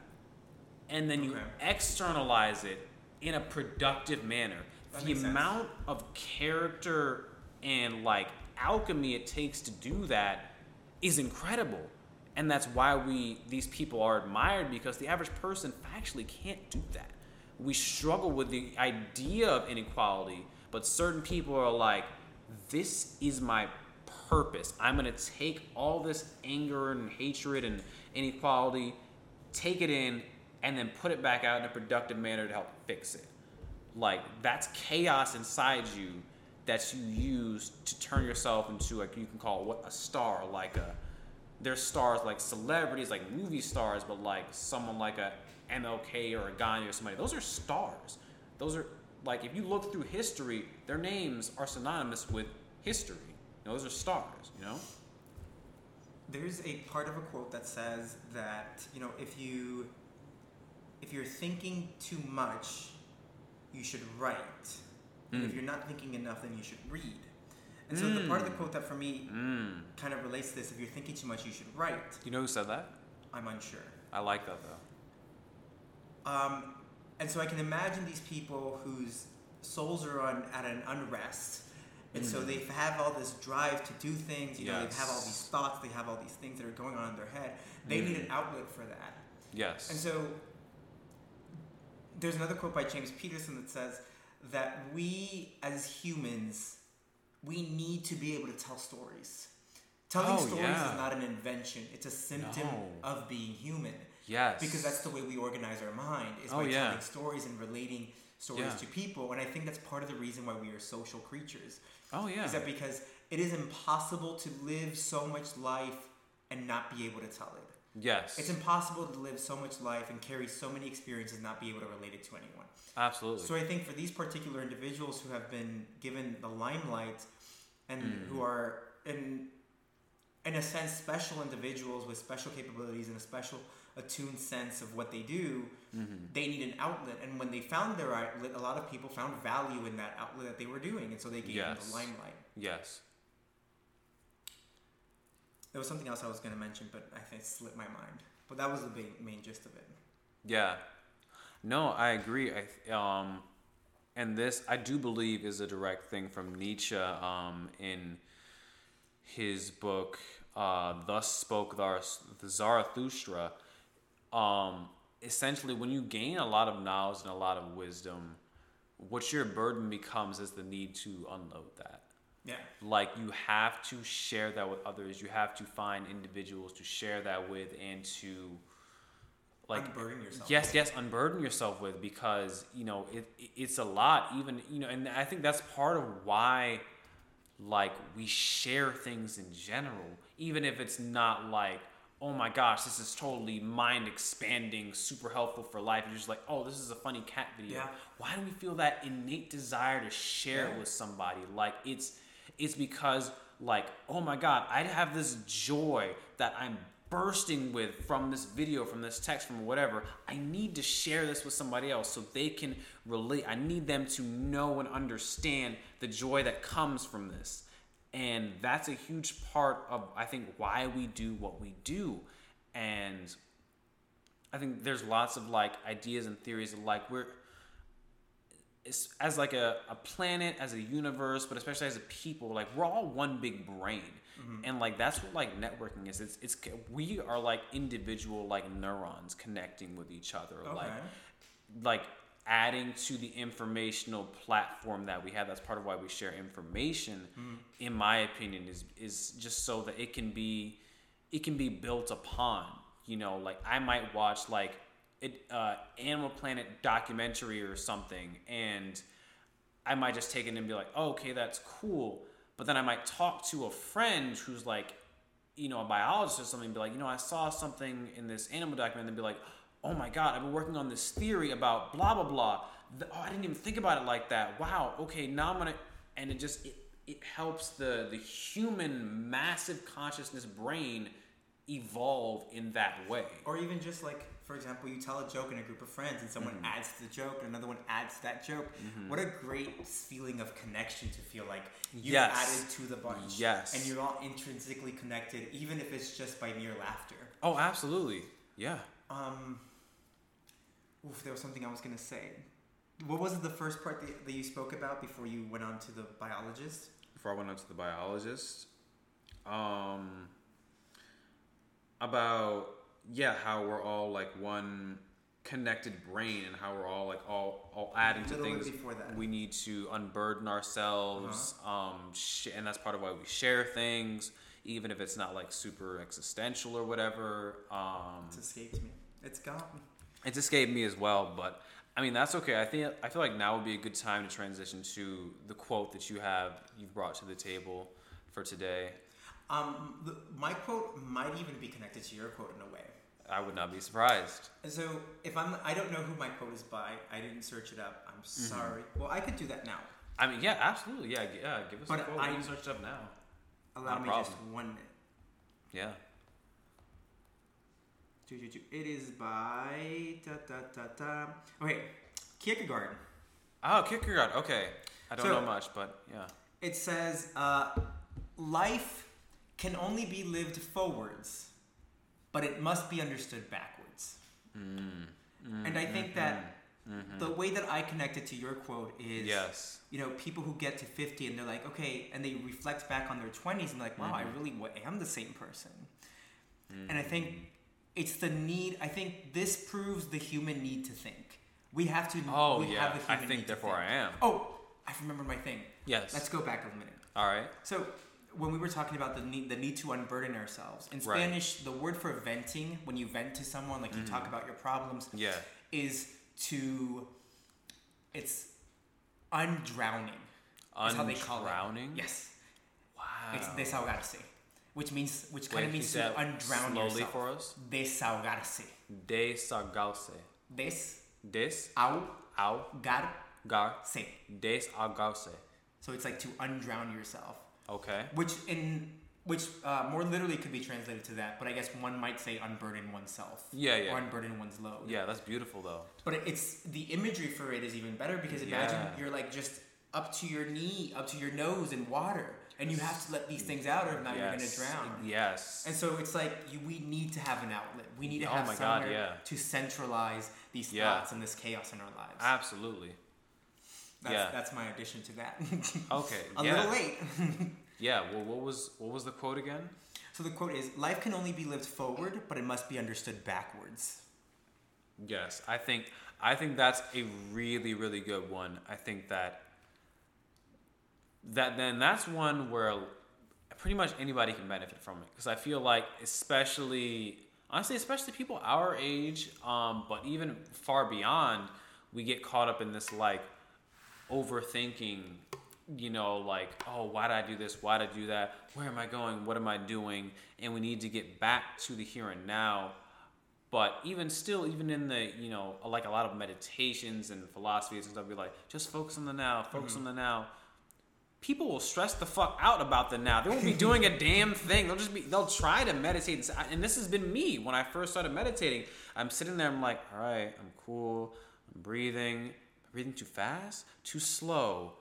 and then you Okay. externalize it in a productive manner That the makes sense. amount of character and like alchemy it takes to do that is incredible and that's why we these people are admired because the average person actually can't do that we struggle with the idea of inequality but certain people are like this is my purpose. I'm going to take all this anger and hatred and inequality take it in and then put it back out in a productive manner to help fix it. Like that's chaos inside you that you use to turn yourself into like you can call what a star like a there's stars like celebrities like movie stars but like someone like a MLK or a Gandhi or somebody. Those are stars. Those are like if you look through history their names are synonymous with history you know, those are stars you know there's a part of a quote that says that you know if you if you're thinking too much you should write and if Mm. you're not thinking enough, then you should read. And so the part of the quote that for me mm. kind of relates to this: if you're thinking too much, you should write. you know who said that I'm unsure. I like that though Um, and so I can imagine these people whose souls are on at an unrest, and so Mm. they have all this drive to do things. You know, they have all these thoughts. They have all these things that are going on in their head. They need an Mm. outlet for that. yes And so there's another quote by James Peterson that says that we as humans we need to be able to tell stories. Telling Oh, stories yeah. is not an invention. It's a symptom No. of being human yes because that's the way we organize our mind is Oh, by yeah. telling stories and relating stories Yeah. to people and I think that's part of the reason why we are social creatures. oh yeah Is that because it is impossible to live so much life and not be able to tell it. yes It's impossible to live so much life and carry so many experiences and not be able to relate it to anyone. absolutely So I think for these particular individuals who have been given the limelight and Mm. who are in in a sense special individuals with special capabilities and a special attuned sense of what they do, hmm they need an outlet. And when they found their outlet, a lot of people found value in that outlet that they were doing, and so they gave them Yes. the limelight. yes There was something else I was going to mention, but I think it slipped my mind. But that was the big, main gist of it. Yeah. No, I agree. I um, and this I do believe is a direct thing from Nietzsche um, in his book uh, "Thus Spoke Zarathustra." Um, essentially, when you gain a lot of knowledge and a lot of wisdom, what your burden becomes is the need to unload that Yeah. like you have to share that with others you have to find individuals to share that with and to like Unburden yourself. yes yes unburden yourself with because you know it, it it's a lot even you know and i think that's part of why like we share things in general even if it's not like oh my gosh this is totally mind expanding super helpful for life. You're just like oh this is a funny cat video. Yeah. why do we feel that innate desire to share it Yeah. with somebody? Like it's it's because like oh my god i have this joy that i'm bursting with from this video from this text from whatever. I need to share this with somebody else so they can relate. I need them to know and understand the joy that comes from this and that's a huge part of i think why we do what we do. And i think there's lots of like ideas and theories of like we're as like a, a planet as a universe but especially as a people like we're all one big brain. Mm-hmm. And like that's what like networking is. It's it's we are like individual like neurons connecting with each other like like adding to the informational platform that we have. That's part of why we share information in my opinion is is just so that it can be it can be built upon you know like i might watch like it uh animal planet documentary or something and i might just take it and be like oh, okay that's cool. But then i might talk to a friend who's like you know, a biologist or something, and be like, you know, I saw something in this animal document, and be like, oh my god, I've been working on this theory about blah blah blah. Oh, I didn't even think about it like that. Wow. Okay, now I'm gonna, and it just it, it helps the the human massive consciousness brain evolve in that way. Or even just like, for example, you tell a joke in a group of friends and someone Mm-hmm. adds to the joke and another one adds to that joke. What a great feeling of connection to feel like you Yes. added to the bunch. Yes. And you're all intrinsically connected, even if it's just by mere laughter. Oh, absolutely. Yeah. Um, oof, there was something I was going to say. What was the first part that, that you spoke about before you went on to the biologist? before I went on to the biologist, um, about yeah, how we're all like one connected brain and how we're all like all all adding to things. before that. We need to unburden ourselves, um, sh- and that's part of why we share things, even if it's not like super existential or whatever. Um, It's escaped me. It's gone. It's escaped me as well, but I mean, that's okay. I think I feel like now would be a good time to transition to the quote that you have you've brought to the table for today. Um, the, my quote might even be connected to your quote in a way. I would not be surprised. So if I'm, I don't know who my quote is by. I didn't search it up. I'm Mm-hmm. sorry. Well, I could do that now. I mean, yeah, absolutely, yeah, yeah. Give us But a quote. I- we can search it up now. Allow Not me problem. just one minute. Yeah. Choo, choo, choo. It is by da da da da. Okay, Kierkegaard. Oh, Kierkegaard. Okay, I don't So- know much, but yeah. It says, uh, "Life can only be lived forwards, but it must be understood backwards." Mm. and I think that the way that I connected to your quote is, Mm-hmm. Yes. you know, people who get to fifty and they're like, okay, and they reflect back on their twenties and they're like, wow, I Mm-hmm. really am the same person. Mm. And I think it's the need. I think this proves the human need to think. We have to. Oh we yeah. Have the I think therefore I am. Oh, I remember my thing. Yes. Let's go back a minute. All right. So when we were talking about the need, the need to unburden ourselves in Right. Spanish, the word for venting, when you vent to someone, like you Mm-hmm. talk about your problems, Yeah. is to. It's undrowning. Is how they call it. Undrowning? Yes, Wow. it's desahogarse, which means which kind of means to undrown slowly yourself. for us? Desahogarse. Desahogarse. Des Des au au gar gar se. desahogarse. So it's like to undrown yourself, Okay. which in which uh, more literally could be translated to that, but I guess one might say unburden oneself. Yeah, yeah. Or unburden one's load. Yeah, that's beautiful though. But it's the imagery for it is even better because imagine Yeah. you're like just up to your knee, up to your nose in water, and you have to let these things out, or if not, you're gonna drown. Yes. And so it's like you, we need to have an outlet. We need to Oh have God, somewhere yeah. to centralize these Yeah. thoughts and this chaos in our lives. Absolutely. That's, yeah. that's my addition to that. <laughs> Okay. a yeah. little late. <laughs> Yeah. Well, what was what was the quote again? So the quote is Life can only be lived forward, but it must be understood backwards. Yes, I think I think that's a really really good one. I think that that then that's one where pretty much anybody can benefit from it. Because I feel like especially honestly especially people our age um, but even far beyond we get caught up in this like overthinking you know like oh why did I do this? Why did I do that? Where am I going? What am I doing? And we need to get back to the here and now. But even still, even in the, you know, like a lot of meditations and philosophies and stuff, be like, just focus on the now, focus on the now. People will stress the fuck out about the now. They won't be <laughs> doing a damn thing. They'll just be, they'll try to meditate. And this has been me when I first started meditating. I'm sitting there, I'm like, all right, I'm cool, I'm breathing. Breathing too fast? Too slow?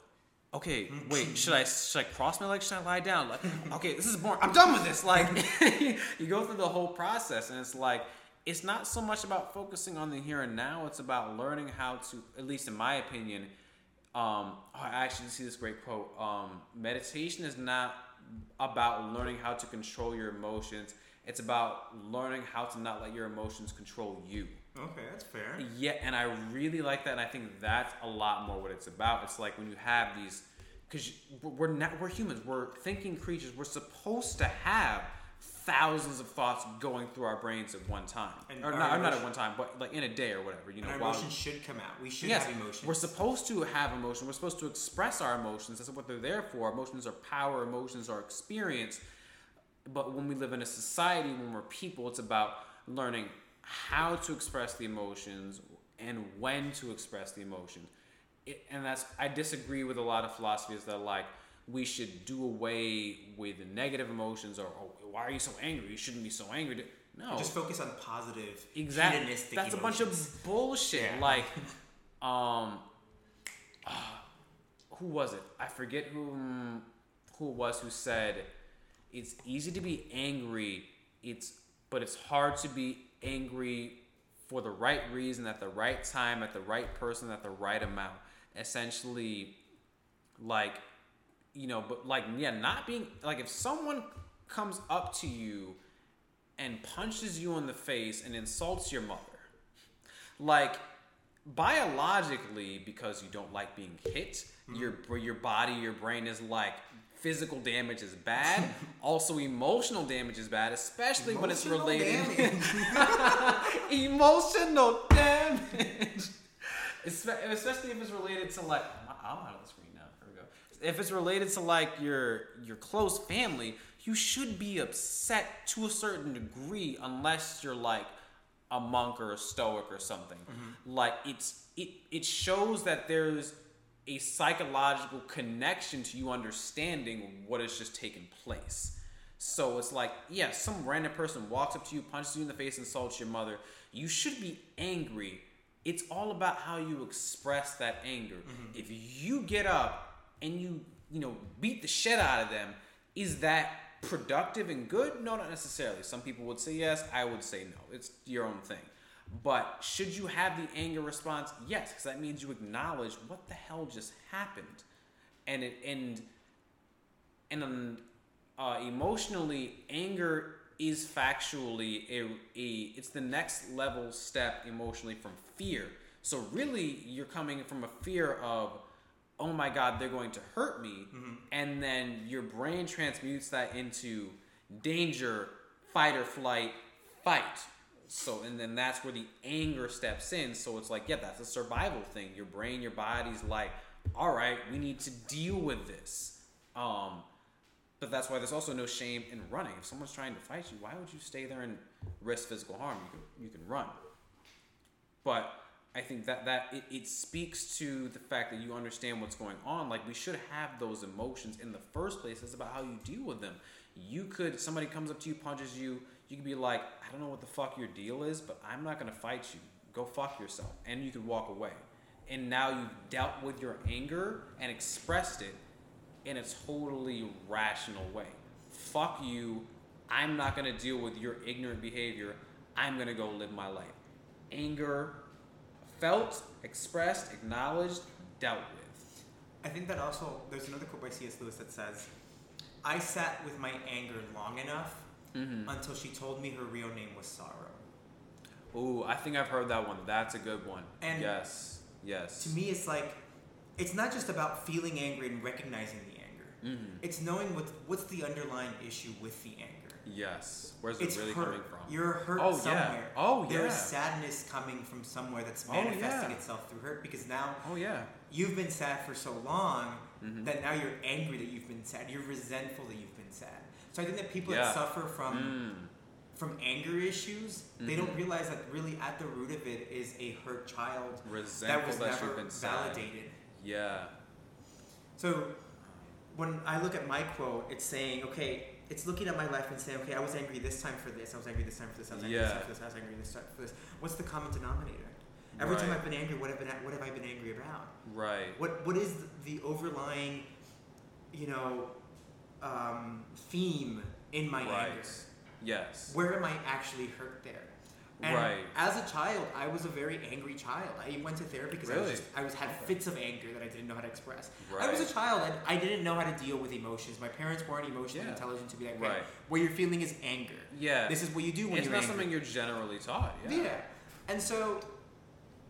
Okay, wait, <laughs> should I should I cross my legs? Should I lie down? Like, okay, this is boring. I'm done with this. Like, <laughs> you go through the whole process, and it's like, it's not so much about focusing on the here and now. It's about learning how to, at least in my opinion, um, oh, I actually see this great quote. Um, meditation is not about learning how to control your emotions. It's about learning how to not let your emotions control you. Okay, that's fair. Yeah, and I really like that, and I think that's a lot more what it's about. It's like when you have these, because we're not we're humans, we're thinking creatures. We're supposed to have thousands of thoughts going through our brains at one time, And or not, or not at one time, but like in a day or whatever. You know, And our while- emotions should come out. We should yes, have emotions. we're supposed to have emotion. We're supposed to express our emotions. That's what they're there for. Emotions are power. Emotions are experience. But when we live in a society, when we're people, it's about learning how to express the emotions and when to express the emotions. It, and that's I disagree with a lot of philosophies that are like we should do away with negative emotions or oh, why are you so angry? You shouldn't be so angry. No, Just focus on positive, Exactly. That's a bunch of bullshit. Yeah. Like, <laughs> um, ah, who was it? I forget who who it was who said it's easy to be angry. It's but it's hard to be angry for the right reason at the right time at the right person at the right amount. Essentially, like you know, but like yeah, not being like if someone comes up to you and punches you in the face and insults your mother, like biologically, because you don't like being hit, mm-hmm. your your body, your brain is like physical damage is bad. <laughs> also, emotional damage is bad, especially when it's related. damage. <laughs> emotional damage. <laughs> especially if it's related to like I'm out of the screen now. There we go. If it's related to like your your close family, you should be upset to a certain degree, unless you're like a monk or a stoic or something. Mm-hmm. Like it's it it shows that there's a psychological connection to you understanding what has just taken place. So it's like, yeah, some random person walks up to you, punches you in the face, insults your mother. You should be angry. It's all about how you express that anger. Mm-hmm. If you get up and you, you know, beat the shit out of them, is that productive and good? No, not necessarily. Some people would say yes. I would say no. It's your own thing. But should you have the anger response? Yes, because that means you acknowledge what the hell just happened, and it and and um, uh, emotionally, anger is factually a, a it's the next level step emotionally from fear. So really, you're coming from a fear of oh my god, they're going to hurt me, mm-hmm. and then your brain transmutes that into danger, fight or flight, fight. So and then that's where the anger steps in. So it's like yeah that's a survival thing. Your brain your body's like all right we need to deal with this. Um but that's why there's also no shame in running. If someone's trying to fight you why would you stay there and risk physical harm? You can, you can run. But i think that that it, it speaks to the fact that you understand what's going on like we should have those emotions in the first place it's about how you deal with them you could somebody comes up to you punches you you could be like, I don't know what the fuck your deal is, but I'm not gonna fight you. Go fuck yourself. And you could walk away. And now you've dealt with your anger and expressed it in a totally rational way. Fuck you. I'm not gonna deal with your ignorant behavior. I'm gonna go live my life. Anger, felt, expressed, acknowledged, dealt with. I think that also, there's another quote by C.S. Lewis that says, I sat with my anger long enough mm-hmm. until she told me her real name was Sorrow. Ooh, I think I've heard that one. That's a good one. And yes, yes. To me, it's like it's not just about feeling angry and recognizing the anger. Mm-hmm. It's knowing what what's the underlying issue with the anger. Yes. Where's it really hurt. coming from? You're hurt oh, somewhere. Yeah. Oh yeah. There's sadness coming from somewhere that's manifesting oh, yeah. itself through hurt because now Oh yeah. You've been sad for so long mm-hmm. that now you're angry that you've been sad. You're resentful that you've been sad. So I think that people yeah. that suffer from mm. from anger issues, mm-hmm. they don't mm-hmm. realize that really at the root of it is a hurt child Resentful that was that never validated. Yeah. So when I look at my quote, it's saying, okay, it's looking at my life and saying, okay, I was angry this time for this, I was angry this time for this, I was angry yeah. this time for this, I was angry this time for this. What's the common denominator? Every right. time I've been angry, what have, been, what have I been angry about? Right. What What is the overlying, you know, um, theme in my right. anger. Yes. Where am I actually hurt there? And right. as a child, I was a very angry child. I went to therapy because really? I was just, I was had fits of anger that I didn't know how to express. Right. I was a child and I didn't know how to deal with emotions. My parents weren't emotionally yeah. intelligent to be like, right. what you're feeling is anger. Yeah. This is what you do when it's you're angry. It's not angry. something you're generally taught. Yeah. yeah. And so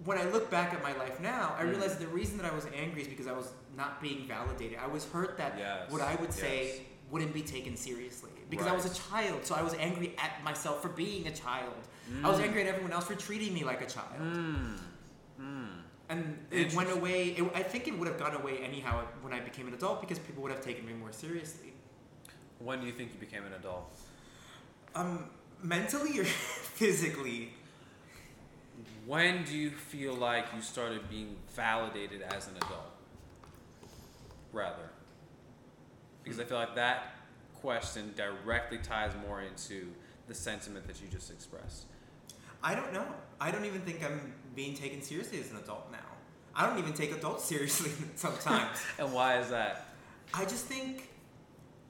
when I look back at my life now, I mm. realize the reason that I was angry is because I was not being validated. I was hurt that yes. what I would yes. say wouldn't be taken seriously because right. I was a child. So I was angry at myself for being a child. Mm. I was mm. angry at everyone else for treating me like a child. Mm. Mm. And it went away. It, I think it would have gone away anyhow when I became an adult because people would have taken me more seriously. When do you think you became an adult? Um, mentally or <laughs> physically? When do you feel like you started being validated as an adult? Rather because I feel like that question directly ties more into the sentiment that you just expressed. I don't know. I don't even think I'm being taken seriously as an adult now. I don't even take adults <laughs> seriously sometimes. <laughs> and why is that? I just think,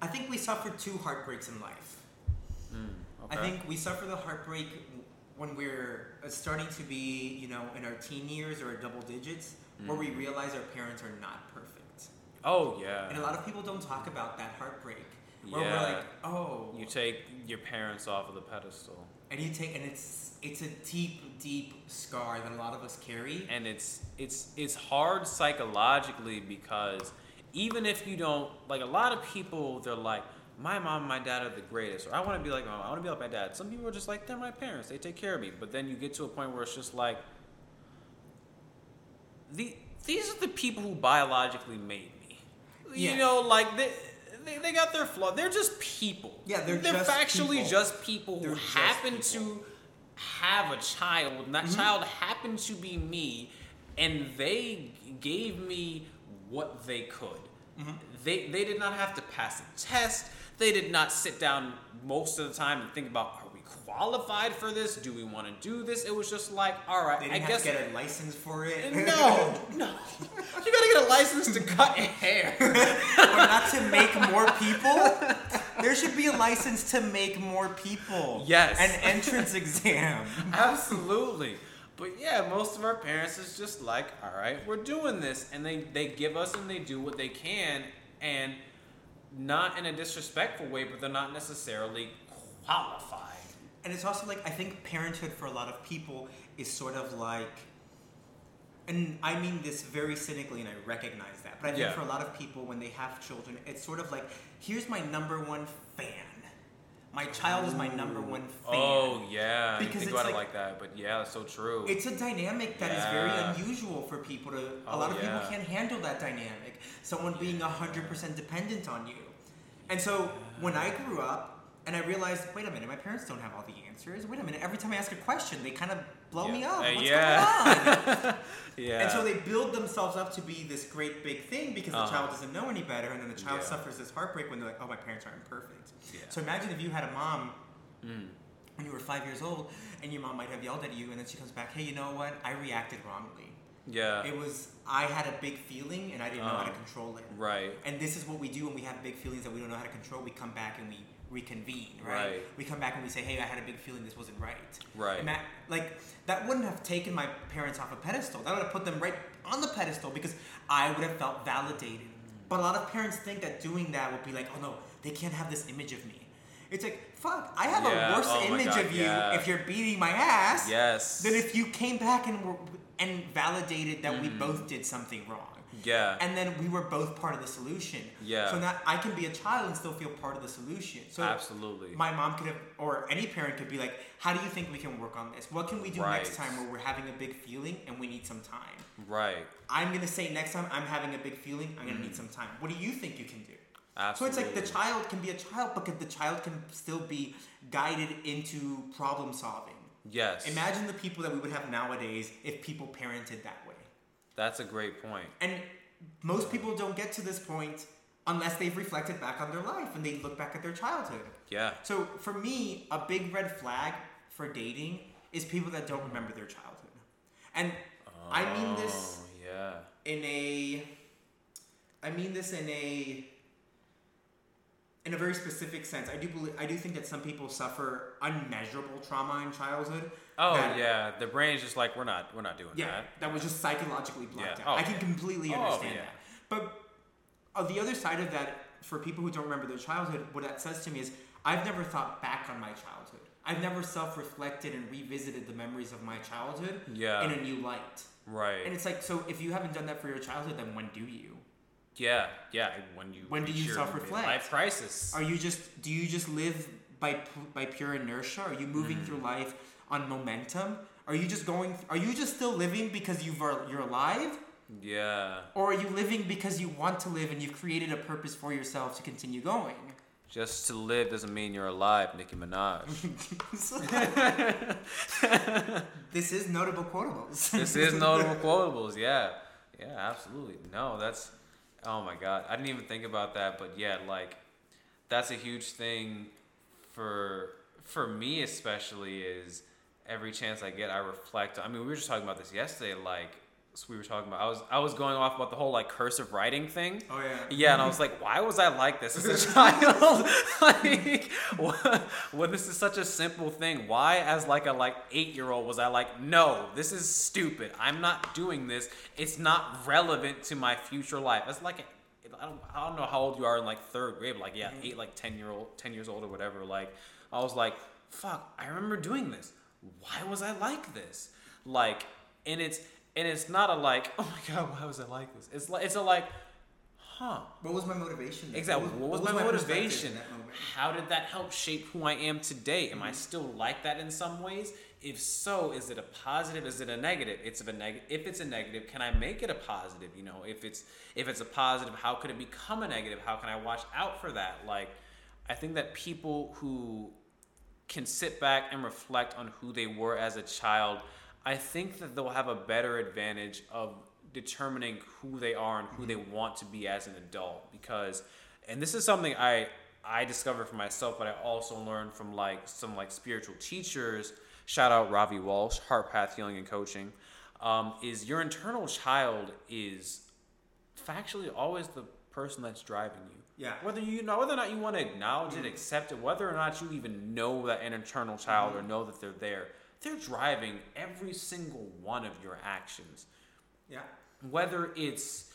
I think we suffer two heartbreaks in life. Mm, okay. I think we suffer the heartbreak when we're uh, starting to be, you know, in our teen years or double digits, mm. where we mm. realize our parents are not perfect. Oh yeah. And a lot of people don't talk about that heartbreak. Where yeah. we're like, oh. You take your parents off of the pedestal. And you take, and it's it's a deep, deep scar that a lot of us carry. And it's it's it's hard psychologically because even if you don't like, a lot of people they're like, my mom and my dad are the greatest, or I want to be like my mom, I want to be like my dad. Some people are just like, they're my parents, they take care of me. But then you get to a point where it's just like, the, these are the people who biologically made me. Yeah. You know, like they, they, they got their flaw. They're just people. Yeah, they're they're just factually people. just people who just happen people. to have a child, and that Mm-hmm. child happened to be me, and they gave me what they could. Mm-hmm. They they did not have to pass a test. They did not sit down most of the time and think about qualified for this? Do we want to do this? It was just like, all right, They I guess have to get a license for it. no, <laughs> no. You gotta get a license to cut <laughs> hair. or not to make more people. There should be a license to make more people. Yes. An entrance exam. <laughs> Absolutely. But yeah, most of our parents is just like, all right, we're doing this, and they they give us and they do what they can, and not in a disrespectful way, but they're not necessarily qualified. And it's also like I think parenthood for a lot of people is sort of like and I mean this very cynically and I recognize that. But I think Yeah. for a lot of people when they have children, it's sort of like here's my number one fan. My child is my number one oh, fan. Oh yeah, you Because think it's about it like- like that, but yeah, that's so true. It's a dynamic that is Yeah. very unusual for people to. A Oh, lot of yeah. people can't handle that dynamic. Someone being hundred percent dependent on you, and so when I grew up and I realized, wait a minute, my parents don't have all the answers. Wait a minute, every time I ask a question, they kind of blow me Yeah. up. Uh, What's yeah. going on? <laughs> yeah. And so they build themselves up to be this great big thing because the Uh-huh. child doesn't know any better, and then the child Yeah. suffers this heartbreak when they're like, oh, my parents aren't perfect. Yeah. So imagine if you had a mom Mm. when you were five years old, and your mom might have yelled at you, and then she comes back, hey, you know what? I reacted wrongly. yeah. It was I had a big feeling, and I didn't know how to Uh-huh. control it. right. And this is what we do when we have big feelings that we don't know how to control. We come back and we reconvene, right? Right. We come back and we say, "Hey, I had a big feeling this wasn't right." Right. And that, like, that wouldn't have taken my parents off a pedestal. That would have put them right on the pedestal because I would have felt validated. But a lot of parents think that doing that would be like, "Oh no, they can't have this image of me." It's like, fuck, I have Yeah. a worse Oh image God, of you yeah. if you're beating my ass Yes. than if you came back and were, and validated that we mm. both did something wrong. yeah. And then we were both part of the solution. Yeah. So now I can be a child and still feel part of the solution. So Absolutely. my mom could have, or any parent could be like, "How do you think we can work on this? What can we do next time where we're having a big feeling and we need some time?" right. I'm gonna say next time I'm having a big feeling, I'm gonna need some time. What do you think you can do? So it's like the child can be a child, but the child can still be guided into problem solving. Yes. Imagine the people that we would have nowadays if people parented that way. That's a great point. And most people don't get to this point unless they've reflected back on their life and they look back at their childhood. Yeah. So for me, a big red flag for dating is people that don't remember their childhood. And I mean this Oh, yeah. in a I mean this in a in a very specific sense. I do believe I do think that some people suffer unmeasurable trauma in childhood. Oh that- yeah. The brain is just like we're not we're not doing yeah, that. that was just psychologically blocked Yeah. out. Oh, I can yeah. completely Oh, understand yeah. that. But on the other side of that, for people who don't remember their childhood, what that says to me is I've never thought back on my childhood. I've never self-reflected and revisited the memories of my childhood Yeah. in a new light. Right. And it's like, so if you haven't done that for your childhood, then when do you? Yeah. Yeah. When you When do you your self-reflect? Life crisis. Are you just do you just live by by pure inertia? Are you moving Mm. through life on momentum? Are you just going? Are you just still living because you've are, you're alive, yeah. or are you living because you want to live and you've created a purpose for yourself to continue going? Just to live doesn't mean you're alive, Nicki Minaj. <laughs> this is notable quotables. this is notable <laughs> quotables. Yeah. Yeah. Absolutely. No, that's. Oh my God. I didn't even think about that, but yeah, like, that's a huge thing for for me especially is every chance I get I reflect. I mean, we were just talking about this yesterday. Like, so we were talking about. I was I was going off about the whole like cursive writing thing. Oh yeah. Yeah, and I was like, why was I like this as a <laughs> child? <laughs> like, what, when this is such a simple thing, why, as like a like eight year old, was I like, no, this is stupid. I'm not doing this. It's not relevant to my future life. It's like, I don't, I don't know how old you are in like third grade, but like yeah, mm-hmm. eight, like ten year old, ten years old or whatever. Like, I was like, fuck, I remember doing this. Why was I like this? Like, and it's and it's not a like, <laughs> oh my god, why was I like this? It's like it's a like, huh. What was my motivation? Exactly. What was, my, perspective motivation? in that moment? How did that help shape who I am today? Am I mm-hmm. still like that in some ways? if so, is it a positive? Is it a negative? It's a negative. If it's a negative, can I make it a positive? You know, if it's if it's a positive, how could it become a negative? How can I watch out for that? Like, I think that people who can sit back and reflect on who they were as a child, I think that they'll have a better advantage of determining who they are and who they want to be as an adult. Because, and this is something I I discovered for myself, but I also learned from like some like spiritual teachers. Shout out Ravi Walsh, Heart Path Healing and Coaching. Um, is your internal child is factually always the person that's driving you. Yeah. Whether you know whether or not you want to acknowledge it, accept it, whether or not you even know that an internal child Mm-hmm. or know that they're there, they're driving every single one of your actions. Yeah. Whether it's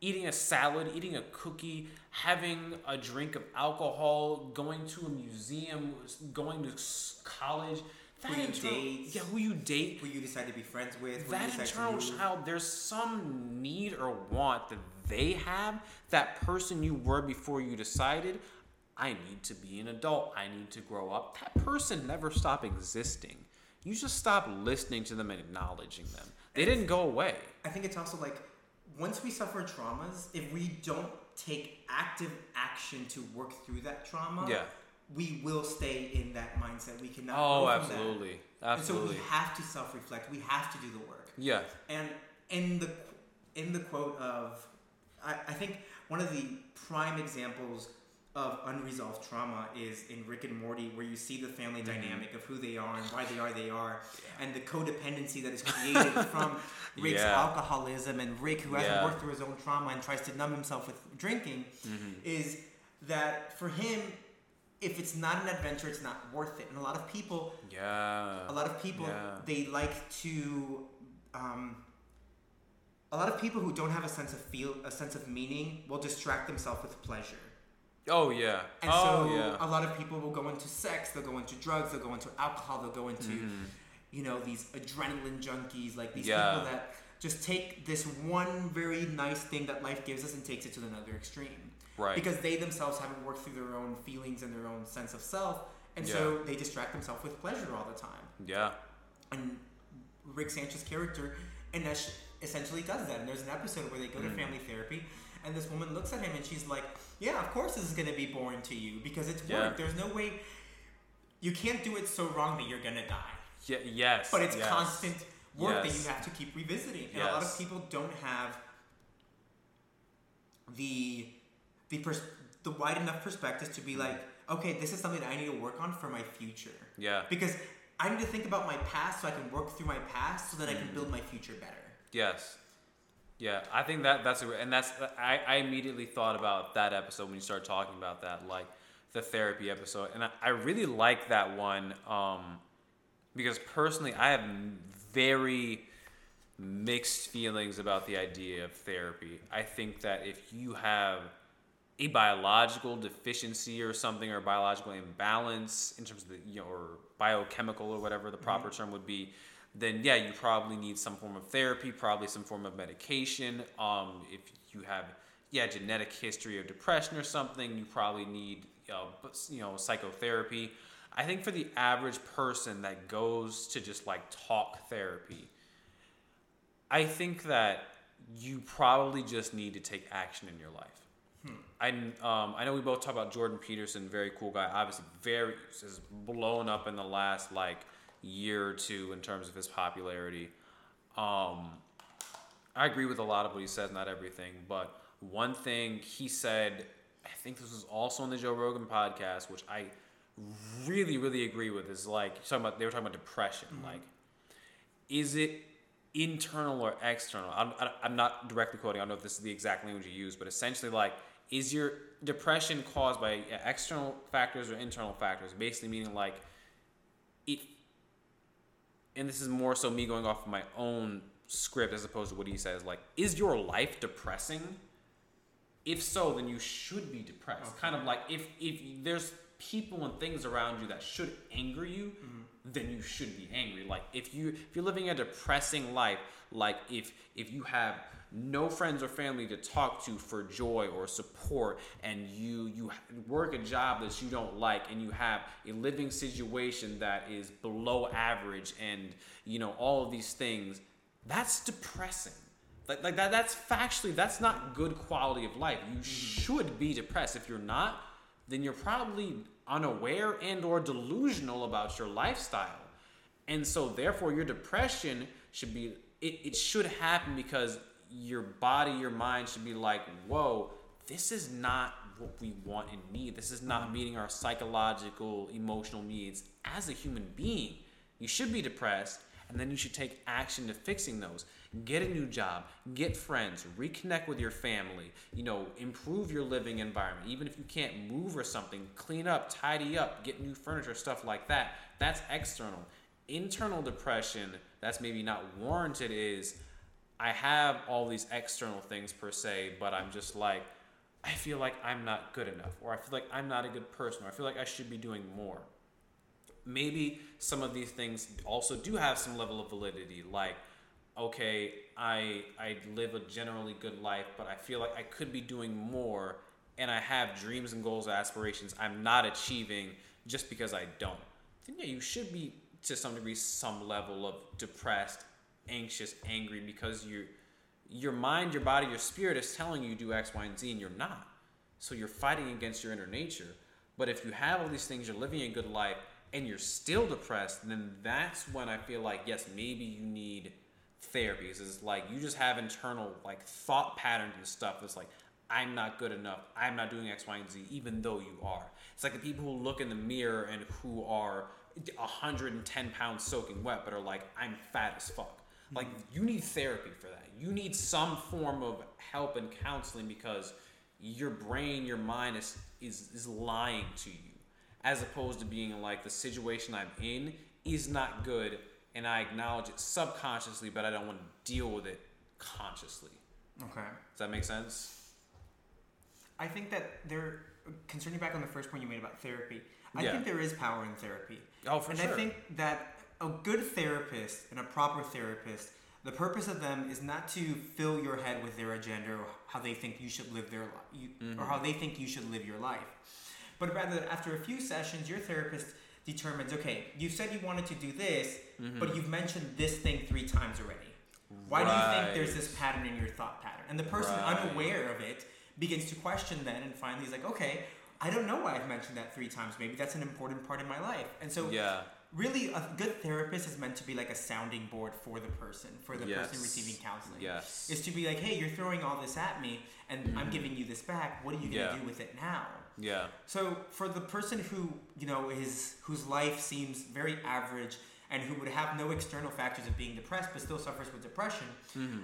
eating a salad, eating a cookie, having a drink of alcohol, going to a museum, going to college, that Who you internal- date. yeah, who you date, Who you decide to be friends with. that internal child, there's some need or want that they have, that person you were before you decided, I need to be an adult, I need to grow up. That person never stopped existing. You just stop listening to them and acknowledging them. They didn't go away. I think it's also like once we suffer traumas, if we don't take active action to work through that trauma, Yeah. we will stay in that mindset. We cannot. Oh, from that. absolutely. And so we have to self-reflect. We have to do the work. Yeah. And in the in the quote of, I, I think one of the prime examples of unresolved trauma is in Rick and Morty, where you see the family Mm-hmm. dynamic of who they are and why they are they are, and the codependency that is created <laughs> from Rick's Yeah. alcoholism and Rick, who hasn't Yeah. worked through his own trauma and tries to numb himself with drinking, Mm-hmm. is that for him, if it's not an adventure, it's not worth it. And a lot of people Yeah. a lot of people they like to um, a lot of people who don't have a sense of feel a sense of meaning will distract themselves with pleasure Oh yeah. and oh so yeah. a lot of people will go into sex they'll go into drugs they'll go into alcohol they'll go into Mm-hmm. you know these adrenaline junkies like these Yeah. people that just take this one very nice thing that life gives us and takes it to another extreme Right. because they themselves haven't worked through their own feelings and their own sense of self and so they distract themselves with pleasure all the time yeah. and Rick Sanchez character, and essentially does that. And there's an episode where they go to Mm. family therapy, and this woman looks at him and she's like, "Yeah, of course this is gonna be boring to you because it's Yeah. work. There's no way you can't do it so wrong that you're gonna die. Yeah. Yes. But it's yes. constant work that you have to keep revisiting. And a lot of people don't have the the pers- the wide enough perspective to Mm. be like, okay, this is something that I need to work on for my future Yeah. because I need to think about my past so I can work through my past so that I can Mm. build my future better. Yes. Yeah, I think that that's a, and that's I, I immediately thought about that episode when you started talking about that, like the therapy episode, and I, I really like that one um, because personally I have very mixed feelings about the idea of therapy. I think that if you have a biological deficiency or something or biological imbalance in terms of the you know or biochemical or whatever the proper term would be then yeah you probably need some form of therapy probably some form of medication. Um, if you have yeah genetic history of depression or something you probably need you know, you know psychotherapy. I think for the average person that goes to just like talk therapy i think that you probably just need to take action in your life. I um, I know we both talk about Jordan Peterson, very cool guy. Obviously, very has blown up in the last like year or two in terms of his popularity. Um, I agree with a lot of what he says, not everything, but one thing he said, I think this was also on the Joe Rogan podcast, which I really, really agree with, is like talking about they were talking about depression, like is it internal or external? I'm, I'm not directly quoting. I don't know if this is the exact language you use, but essentially, like, is your depression caused by external factors or internal factors? Basically, meaning like. And this is more so me going off of my own script as opposed to what he says. Like, is your life depressing? If so, then you should be depressed. Kind of like if if there's people and things around you that should anger you, mm-hmm. then you should be angry. Like if you if you're living a depressing life, like if if you have no friends or family to talk to for joy or support and you you work a job that you don't like and you have a living situation that is below average and you know all of these things that's depressing. Like, like that that's factually that's not good quality of life. You mm-hmm. should be depressed. If you're not then you're probably unaware and or delusional about your lifestyle. And so therefore your depression should be it, it should happen because your body, your mind should be like, whoa, this is not what we want and need. This is not mm-hmm. meeting our psychological, emotional needs as a human being. You should be depressed, and then you should take action to fixing those. Get a new job, get friends, reconnect with your family, you know, improve your living environment. Even if you can't move or something, clean up, tidy up, get new furniture, stuff like that. That's external. Internal depression, that's maybe not warranted, is I have all these external things per se, but I'm just like, I feel like I'm not good enough, or I feel like I'm not a good person, or I feel like I should be doing more. Maybe some of these things also do have some level of validity, like, okay, I I live a generally good life, but I feel like I could be doing more, and I have dreams and goals, and aspirations I'm not achieving just because I don't. Then yeah, you should be to some degree some level of depressed anxious, angry because you your mind, your body, your spirit is telling you do X, Y, and Z, and you're not. So you're fighting against your inner nature. But if you have all these things, you're living a good life, and you're still depressed, then that's when I feel like yes, maybe you need therapy. It's like you just have internal like thought patterns and stuff that's like I'm not good enough. I'm not doing X, Y, and Z, even though you are. It's like the people who look in the mirror and who are 110 pounds soaking wet, but are like, I'm fat as fuck. Like you need therapy for that. You need some form of help and counseling because your brain, your mind is is is lying to you, as opposed to being like the situation I'm in is not good, and I acknowledge it subconsciously, but I don't want to deal with it consciously. Okay. Does that make sense? I think that there, concerning back on the first point you made about therapy, I yeah. think there is power in therapy. Oh, for and sure. And I think that a good therapist and a proper therapist, the purpose of them is not to fill your head with their agenda or how they think you should live their life, mm-hmm. or how they think you should live your life, but rather after a few sessions, your therapist determines, okay, you said you wanted to do this, mm-hmm. but you've mentioned this thing three times already. Why right. do you think there's this pattern in your thought pattern? And the person right. unaware of it begins to question then, and finally is like, okay, I don't know why I've mentioned that three times. Maybe that's an important part of my life. And so yeah really a good therapist is meant to be like a sounding board for the person for the yes. person receiving counseling yes is to be like hey you're throwing all this at me and mm-hmm. i'm giving you this back what are you going to yeah. do with it now yeah so for the person who you know is whose life seems very average and who would have no external factors of being depressed but still suffers with depression mm-hmm.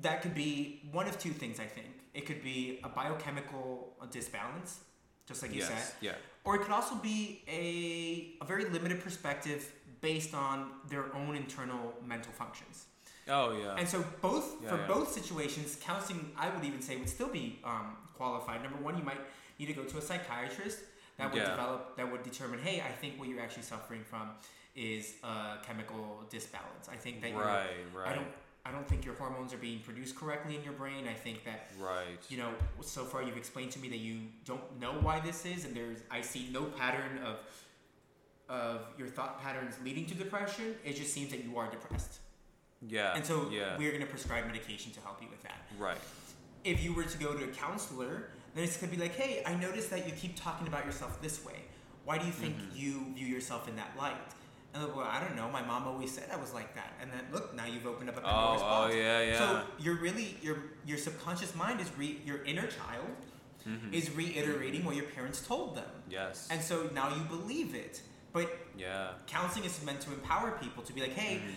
that could be one of two things i think it could be a biochemical disbalance just like you yes. said yeah or it could also be a, a very limited perspective based on their own internal mental functions. Oh yeah. And so both yeah, for yeah. both situations, counseling I would even say would still be um, qualified. Number one, you might need to go to a psychiatrist that would yeah. develop that would determine, hey, I think what you're actually suffering from is a chemical disbalance. I think that right, you're, right. Don't I don't think your hormones are being produced correctly in your brain. I think that right. You know, so far you've explained to me that you don't know why this is, and there's I see no pattern of of your thought patterns leading to depression. It just seems that you are depressed. Yeah. And so yeah. we're going to prescribe medication to help you with that. Right. If you were to go to a counselor, then it's going to be like, hey, I noticed that you keep talking about yourself this way. Why do you think mm-hmm. you view yourself in that light? And well, I don't know. My mom always said I was like that. And then look, now you've opened up a Pandora's oh, box. Oh yeah, yeah. So you're really your your subconscious mind is re, your inner child mm-hmm. is reiterating what your parents told them. Yes. And so now you believe it. But yeah, counseling is meant to empower people to be like, hey, mm-hmm.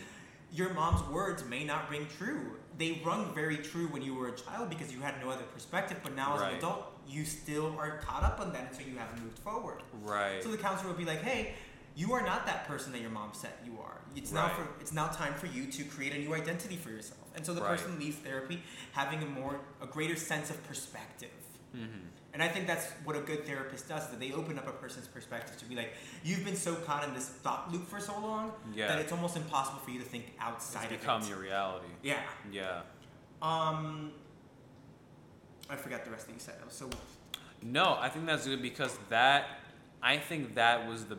your mom's words may not ring true. They rung very true when you were a child because you had no other perspective. But now as right. an adult, you still are caught up on that, and so you haven't moved forward. Right. So the counselor would be like, hey you are not that person that your mom said you are. It's right. now for it's now time for you to create a new identity for yourself. And so the right. person leaves therapy having a more a greater sense of perspective. Mm-hmm. And I think that's what a good therapist does. That they open up a person's perspective to be like, you've been so caught in this thought loop for so long yeah. that it's almost impossible for you to think outside it's of become it. your reality. Yeah. Yeah. Um, I forgot the rest that you said. So. No, I think that's good because that, I think that was the,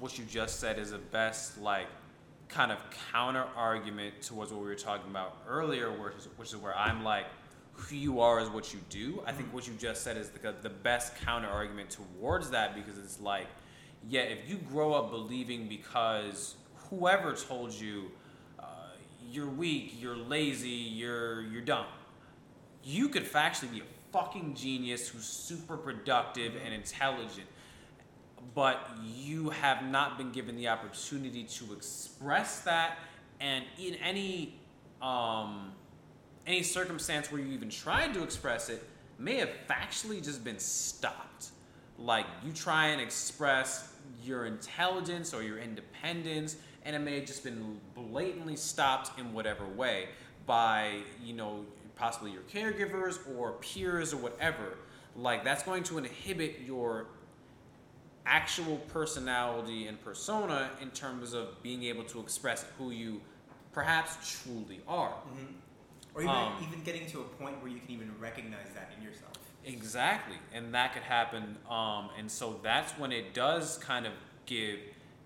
what you just said is the best like, kind of counter argument towards what we were talking about earlier, which is, which is where I'm like, who you are is what you do. I think what you just said is the, the best counter argument towards that because it's like, yeah, if you grow up believing because whoever told you uh, you're weak, you're lazy, you're you're dumb, you could factually be a fucking genius who's super productive and intelligent, but you have not been given the opportunity to express that, and in any um, any circumstance where you even tried to express it may have factually just been stopped. Like you try and express your intelligence or your independence, and it may have just been blatantly stopped in whatever way by, you know, possibly your caregivers or peers or whatever. Like that's going to inhibit your actual personality and persona in terms of being able to express who you perhaps truly are. Mm-hmm. Or even, um, even getting to a point where you can even recognize that in yourself. Exactly. And that could happen. Um, and so that's when it does kind of give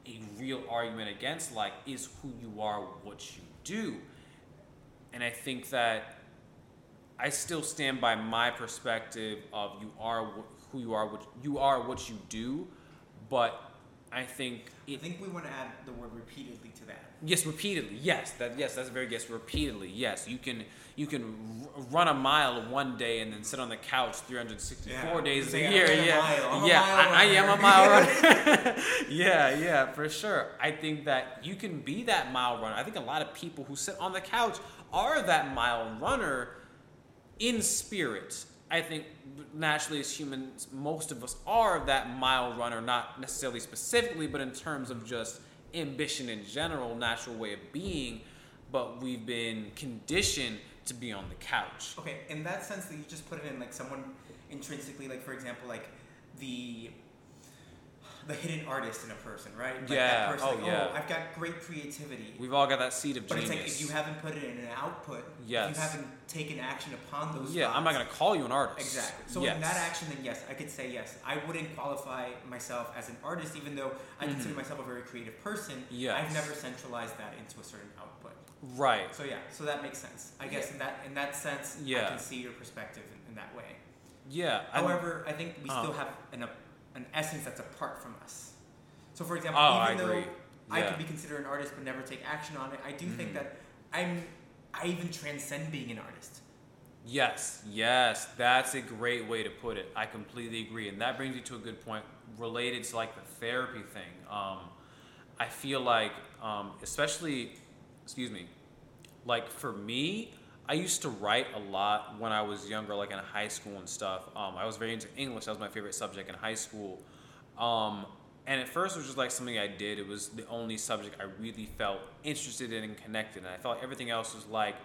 a real argument against, like, is who you are what you do? And I think that I still stand by my perspective of you are who you are, what you are what you do, but I think it, I think we want to add the word repeatedly to that. Yes, repeatedly. Yes, that yes, that's very yes. Repeatedly, yes. You can you can r- run a mile one day and then sit on the couch 364 yeah. days a year. Yeah, yeah. I, I, am a mile runner. <laughs> <laughs> yeah, yeah, for sure. I think that you can be that mile runner. I think a lot of people who sit on the couch are that mile runner in spirit. I think naturally as humans, most of us are that mile runner, not necessarily specifically, but in terms of just ambition in general, natural way of being, but we've been conditioned to be on the couch. Okay, in that sense that you just put it in like someone intrinsically, like for example, like the the hidden artist in a person, right? Like yeah. Person, oh, like, yeah. Oh, I've got great creativity. We've all got that seed of but genius. But it's like if you haven't put it in an output, yes. if you haven't taken action upon those. Yeah, thoughts, I'm not gonna call you an artist. Exactly. So yes. in that action, then yes, I could say yes. I wouldn't qualify myself as an artist, even though I mm-hmm. consider myself a very creative person. Yes. I've never centralized that into a certain output. Right. So yeah, so that makes sense. I guess yeah. in that in that sense, yeah. I can see your perspective in, in that way. Yeah. However, I think we still um, have an, an essence that's apart from us. So, for example, oh, even I though yeah. I could be considered an artist but never take action on it, I do mm think that I'm I even transcend being an artist. Yes, yes, that's a great way to put it. I completely agree, and that brings you to a good point related to like the therapy thing. Um, I feel like, um, especially, excuse me, like for me, I used to write a lot when I was younger, like in high school and stuff. Um, I was very into English. That was my favorite subject in high school. Um, and at first, it was just like something I did. It was the only subject I really felt interested in and connected. And I thought everything else was like,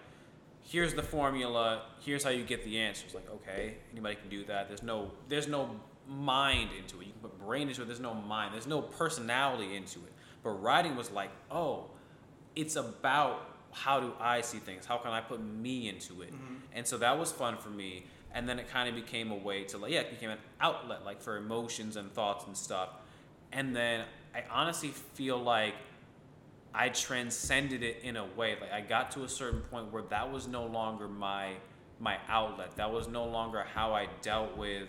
here's the formula. Here's how you get the answers. Like, okay, anybody can do that. There's no, there's no mind into it. You can put brain into it. There's no mind. There's no personality into it. But writing was like, oh, it's about how do I see things? How can I put me into it? Mm-hmm. And so that was fun for me. And then it kind of became a way to like, yeah, it became an outlet like for emotions and thoughts and stuff and then I honestly feel like I transcended it in a way. Like I got to a certain point where that was no longer my my outlet. That was no longer how I dealt with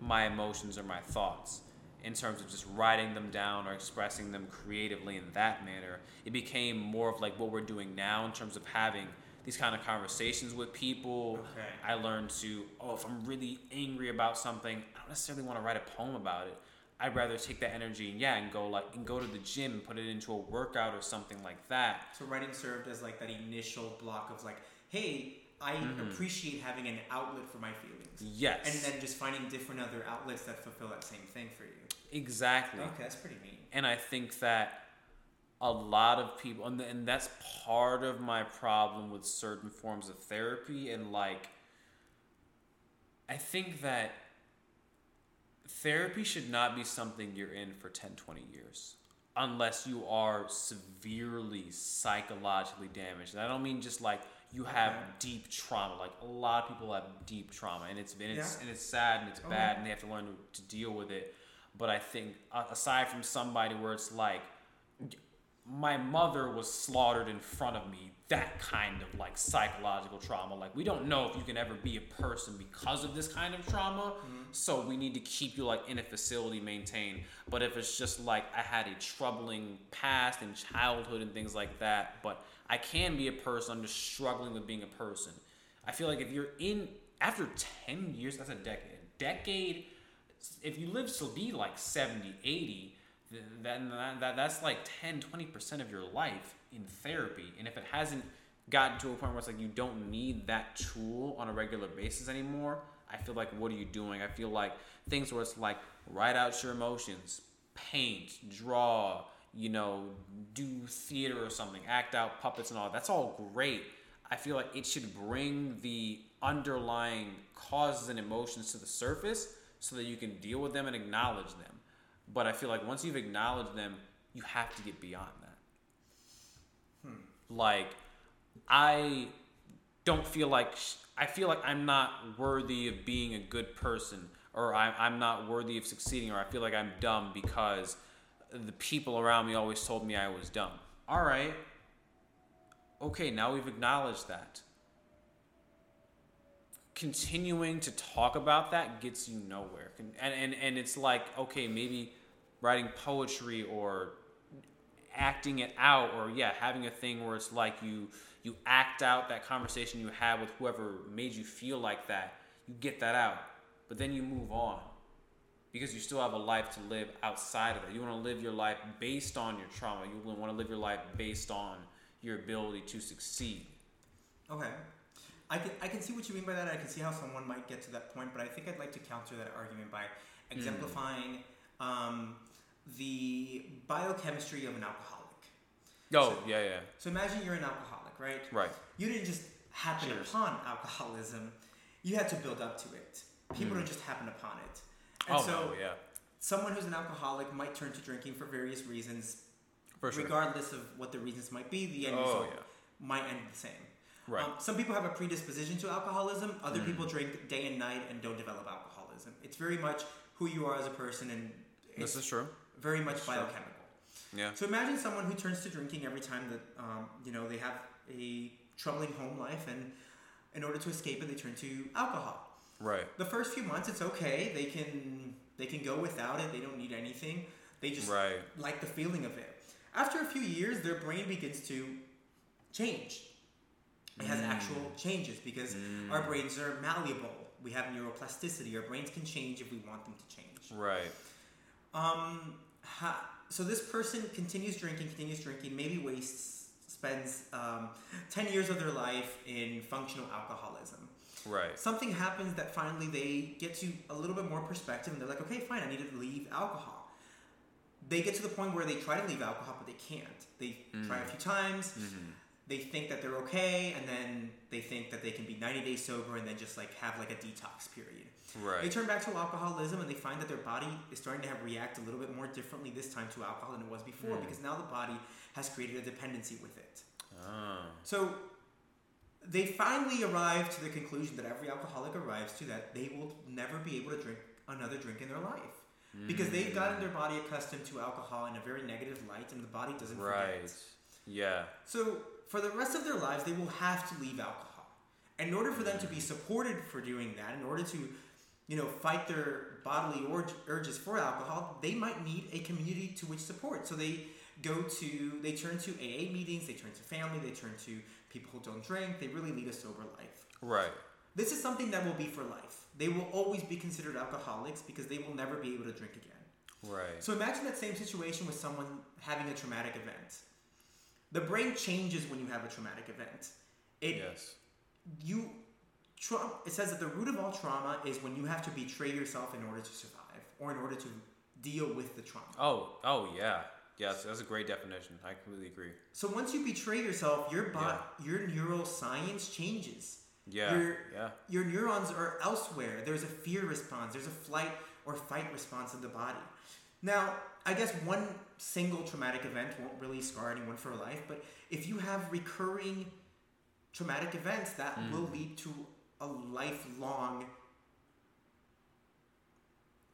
my emotions or my thoughts in terms of just writing them down or expressing them creatively in that manner. It became more of like what we're doing now in terms of having these kind of conversations with people. Okay. I learned to, oh, if I'm really angry about something, I don't necessarily want to write a poem about it. I'd rather take that energy and yeah, and go like and go to the gym and put it into a workout or something like that. So writing served as like that initial block of like, hey, I mm-hmm. appreciate having an outlet for my feelings. Yes. And then just finding different other outlets that fulfill that same thing for you. Exactly. Okay, that's pretty neat. And I think that a lot of people, and, and that's part of my problem with certain forms of therapy, and like, I think that therapy should not be something you're in for 10, 20 years unless you are severely psychologically damaged. And I don't mean just like you have okay. deep trauma. Like a lot of people have deep trauma, and it's and it's yeah. and it's sad and it's oh, okay. bad, and they have to learn to, to deal with it. But I think aside from somebody where it's like my mother was slaughtered in front of me that kind of like psychological trauma. Like we don't know if you can ever be a person because of this kind of trauma. Mm-hmm. so we need to keep you like in a facility maintained. But if it's just like i had a troubling past and childhood and things like that but i can be a person i'm just struggling with being a person. I feel like if you're in after 10 years that's a decade a decade if you live to be like 70 80 then that, that, that's like 10 20% of your life in therapy. And if it hasn't gotten to a point where it's like you don't need that tool on a regular basis anymore i feel like what are you doing? I feel like things where it's like write out your emotions paint draw you know do theater or something act out puppets and all that's all great. I feel like it should bring the underlying causes and emotions to the surface so that you can deal with them and acknowledge them but I feel like once you've acknowledged them, you have to get beyond that. Hmm. Like, I don't feel like I feel like I'm not worthy of being a good person, or I, I'm not worthy of succeeding, or I feel like I'm dumb because the people around me always told me I was dumb. All right. Okay, now we've acknowledged that. Continuing to talk about that gets you nowhere. And, and, and it's like, okay, maybe writing poetry or acting it out or yeah having a thing where it's like you you act out that conversation you had with whoever made you feel like that. You get that out but then you move on because you still have a life to live outside of it. You want to live your life based on your trauma. You want to live your life based on your ability to succeed. Okay I can, I can see what you mean by that. I can see how someone might get to that point, but I think I'd like to counter that argument by exemplifying mm. um, the biochemistry of an alcoholic. Oh, so, yeah, yeah. So imagine you're an alcoholic, right? Right. You didn't just happen Cheers. upon alcoholism. You had to build up to it. People mm. don't just happen upon it. And oh, so, no, yeah. Someone who's an alcoholic might turn to drinking for various reasons. For sure. Regardless of what the reasons might be, the end oh, result yeah. might end the same. Right. Um, some people have a predisposition to alcoholism. Other mm. people drink day and night and don't develop alcoholism. It's very much who you are as a person, and this is true very much biochemical. Yeah. So imagine someone who turns to drinking every time that um, you know they have a troubling home life, and in order to escape it, they turn to alcohol. Right. The first few months, it's okay. They can they can go without it. They don't need anything. They just right. like the feeling of it. After a few years, their brain begins to change. It has mm. actual changes because mm. our brains are malleable. We have neuroplasticity. Our brains can change if we want them to change. Right. Um, ha- so this person continues drinking, continues drinking, maybe wastes, spends um, 10 years of their life in functional alcoholism. Right. Something happens that finally they get to a little bit more perspective and they're like, okay, fine, I need to leave alcohol. They get to the point where they try to leave alcohol, but they can't. They mm. try a few times. Mm-hmm. They think that they're okay, and then they think that they can be 90 days sober and then just like have like a detox period. Right. They turn back to alcoholism and they find that their body is starting to have react a little bit more differently this time to alcohol than it was before mm. because now the body has created a dependency with it. Oh. So they finally arrive to the conclusion that every alcoholic arrives to that they will never be able to drink another drink in their life. Mm. Because they've gotten their body accustomed to alcohol in a very negative light and the body doesn't right. forget. Yeah. So for the rest of their lives they will have to leave alcohol. In order for them to be supported for doing that, in order to you know, fight their bodily urges for alcohol, they might need a community to which support. So they go to, they turn to AA meetings, they turn to family, they turn to people who don't drink. They really lead a sober life. Right. This is something that will be for life. They will always be considered alcoholics because they will never be able to drink again. Right. So imagine that same situation with someone having a traumatic event. The brain changes when you have a traumatic event. It, yes. You trauma, it says that the root of all trauma is when you have to betray yourself in order to survive or in order to deal with the trauma. Oh, oh yeah. Yes, that's a great definition. I completely agree. So once you betray yourself, your body, yeah. your neuroscience changes. Yeah. Your, yeah. Your neurons are elsewhere. There's a fear response. There's a flight or fight response in the body. Now, I guess one single traumatic event won't really scar anyone for life, but if you have recurring traumatic events that mm. will lead to a lifelong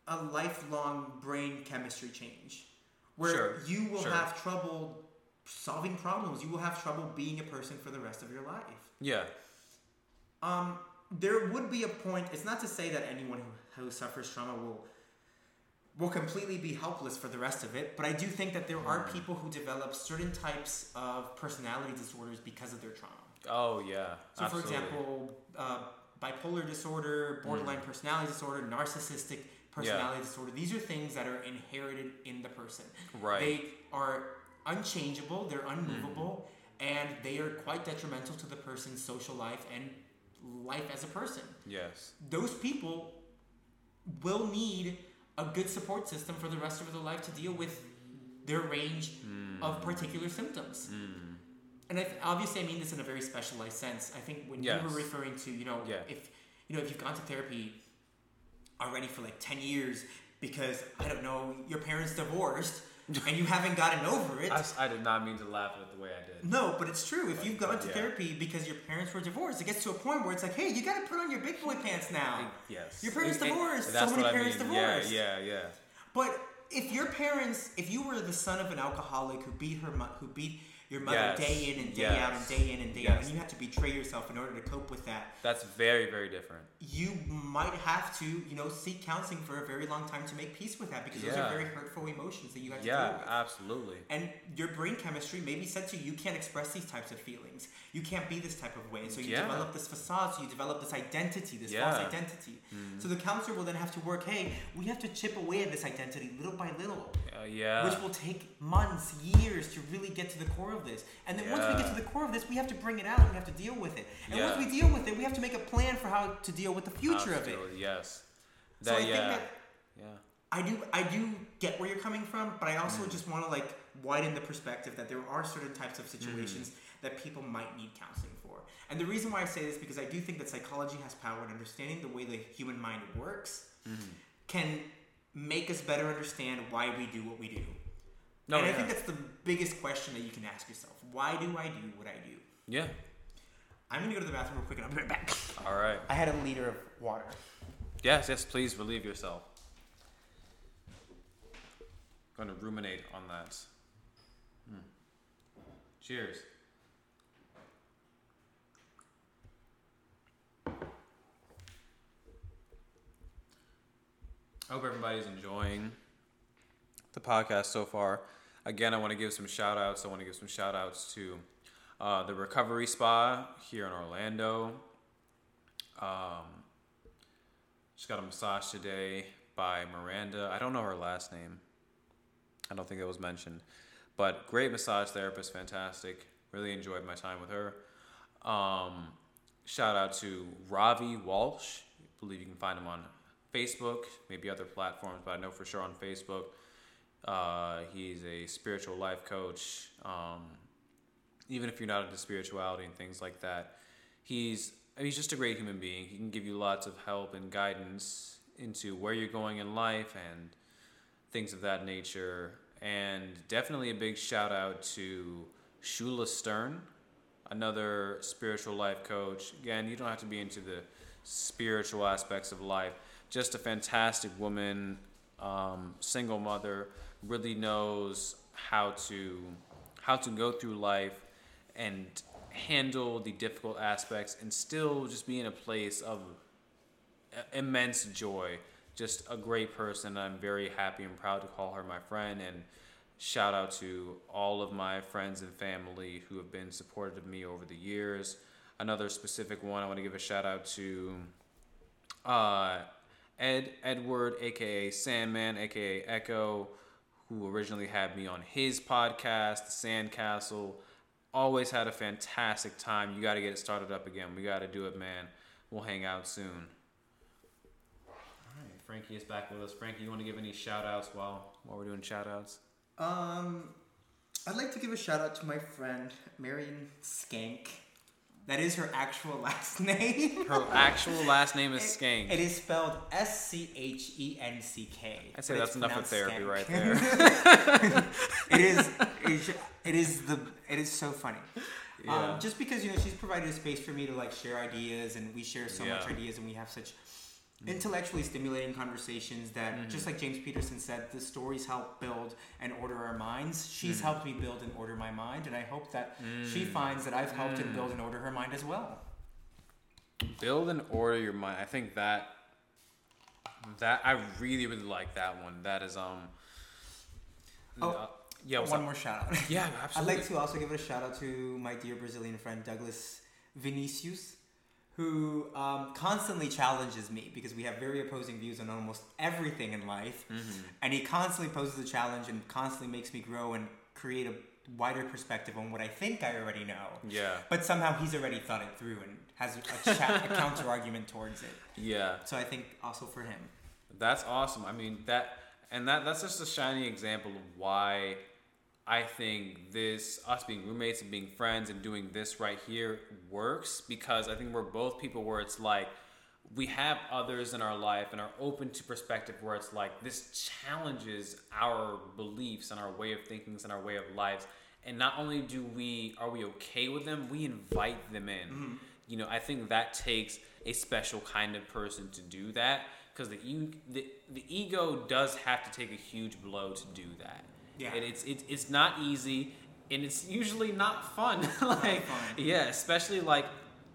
a lifelong brain chemistry change where sure. you will sure. have trouble solving problems you will have trouble being a person for the rest of your life yeah um there would be a point it's not to say that anyone who, who suffers trauma will will completely be helpless for the rest of it but i do think that there are mm. people who develop certain types of personality disorders because of their trauma Oh yeah. So absolutely. for example, uh, bipolar disorder, borderline mm. personality disorder, narcissistic personality yeah. disorder. These are things that are inherited in the person. Right. They are unchangeable. They're unmovable. Mm. And they are quite detrimental to the person's social life and life as a person. Yes. Those people will need a good support system for the rest of their life to deal with their range mm. of particular symptoms. Mm and I, obviously I mean this in a very specialized sense. I think when yes. you were referring to, you know, yeah. if you know if you've gone to therapy already for like ten years because I don't know your parents divorced and you haven't gotten over it. I, I, did not mean to laugh at it the way I did. No, but it's true. If you've gone to yeah. therapy because your parents were divorced, it gets to a point where it's like, hey, you got to put on your big boy pants now. Yes. Your parents it, divorced. so many parents mean. divorced. Yeah, yeah, yeah. But if your parents, if you were the son of an alcoholic who beat her, who beat your mother yes. day in and day yes. out and day in and day yes. out, and you have to betray yourself in order to cope with that. That's very, very different. You might have to, you know, seek counseling for a very long time to make peace with that because yeah. those are very hurtful emotions that you have to yeah, deal with. Yeah, absolutely. And your brain chemistry maybe said to you, you can't express these types of feelings. You can't be this type of way. And so you yeah. develop this facade, so you develop this identity, this false identity. Mm-hmm. So the counselor will then have to work, hey, we have to chip away at this identity little by little. Uh, yeah. Which will take months, years to really get to the core of this. And then yeah. once we get to the core of this, we have to bring it out and we have to deal with it. And yeah. once we deal with it, we have to make a plan for how to deal with the future of it. Yes. That, so I yeah. think that yeah. I do I do get where you're coming from, but I also mm. just want to like widen the perspective that there are certain types of situations mm. that people might need counseling for. And the reason why I say this because I do think that psychology has power and understanding the way the human mind works mm. can make us better understand why we do what we do. No, and yeah. I think that's the biggest question that you can ask yourself. Why do I do what I do? Yeah. I'm gonna go to the bathroom real quick and I'll be right back. <laughs> All right. I had a liter of water. Yes, yes, please relieve yourself. Going to ruminate on that. Hmm. Cheers. I hope everybody's enjoying the podcast so far. Again, I want to give some shout outs. I want to give some shout outs to uh, the Recovery Spa here in Orlando. Um, just got a massage today by Miranda. I don't know her last name. I don't think that was mentioned. But great massage therapist, fantastic. Really enjoyed my time with her. Um, shout out to Ravi Walsh. I believe you can find him on Facebook, maybe other platforms, but I know for sure on Facebook. Uh, he's a spiritual life coach. Um, even if you're not into spirituality and things like that, he's he's just a great human being. He can give you lots of help and guidance into where you're going in life and things of that nature. And definitely a big shout out to Shula Stern, another spiritual life coach. Again, you don't have to be into the spiritual aspects of life just a fantastic woman, um, single mother, really knows how to how to go through life and handle the difficult aspects and still just be in a place of immense joy. Just a great person. I'm very happy and proud to call her my friend and shout out to all of my friends and family who have been supportive of me over the years. Another specific one I want to give a shout out to uh, Ed Edward, aka Sandman, aka Echo, who originally had me on his podcast, Sandcastle. Always had a fantastic time. You got to get it started up again. We got to do it, man. We'll hang out soon. All right, Frankie is back with us. Frankie, you want to give any shout outs while, while we're doing shout outs? Um, I'd like to give a shout out to my friend, Marion Schenck. That is her actual <laughs> last name. her actual last name is Schenck. It is spelled S C H E N C K. I say that's enough of therapy skank. right <laughs> there. it is. It is the. It is so funny. Yeah. Um, just because you know she's provided a space for me to like share ideas, and we share so yeah. much ideas, and we have such intellectually stimulating conversations that mm-hmm. just like james peterson said the stories help build and order our minds she's mm. helped me build and order my mind and i hope that mm. she finds that i've helped mm. build and order her mind as well build and order your mind i think that that i really really like that one that is um oh uh, yeah one up? more shout out yeah absolutely <laughs> i'd like to also give a shout out to my dear brazilian friend douglas vinicius who um, constantly challenges me because we have very opposing views on almost everything in life. Mm-hmm. And he constantly poses a challenge and constantly makes me grow and create a wider perspective on what I think I already know. Yeah. But somehow he's already thought it through and has a, cha- a <laughs> counter argument towards it. Yeah. So I think also for him. That's awesome. I mean that and that that's just a shining example of why I think this us being roommates and being friends and doing this right here works because I think we're both people where it's like we have others in our life and are open to perspective where it's like this challenges our beliefs and our way of thinking and our way of lives. And not only do we are we okay with them we invite them in. Mm-hmm. you know i think that takes a special kind of person to do that because the, the the ego does have to take a huge blow to do that yeah. And it's it's it's not easy and it's usually not fun. <laughs> like not fun. yeah, especially like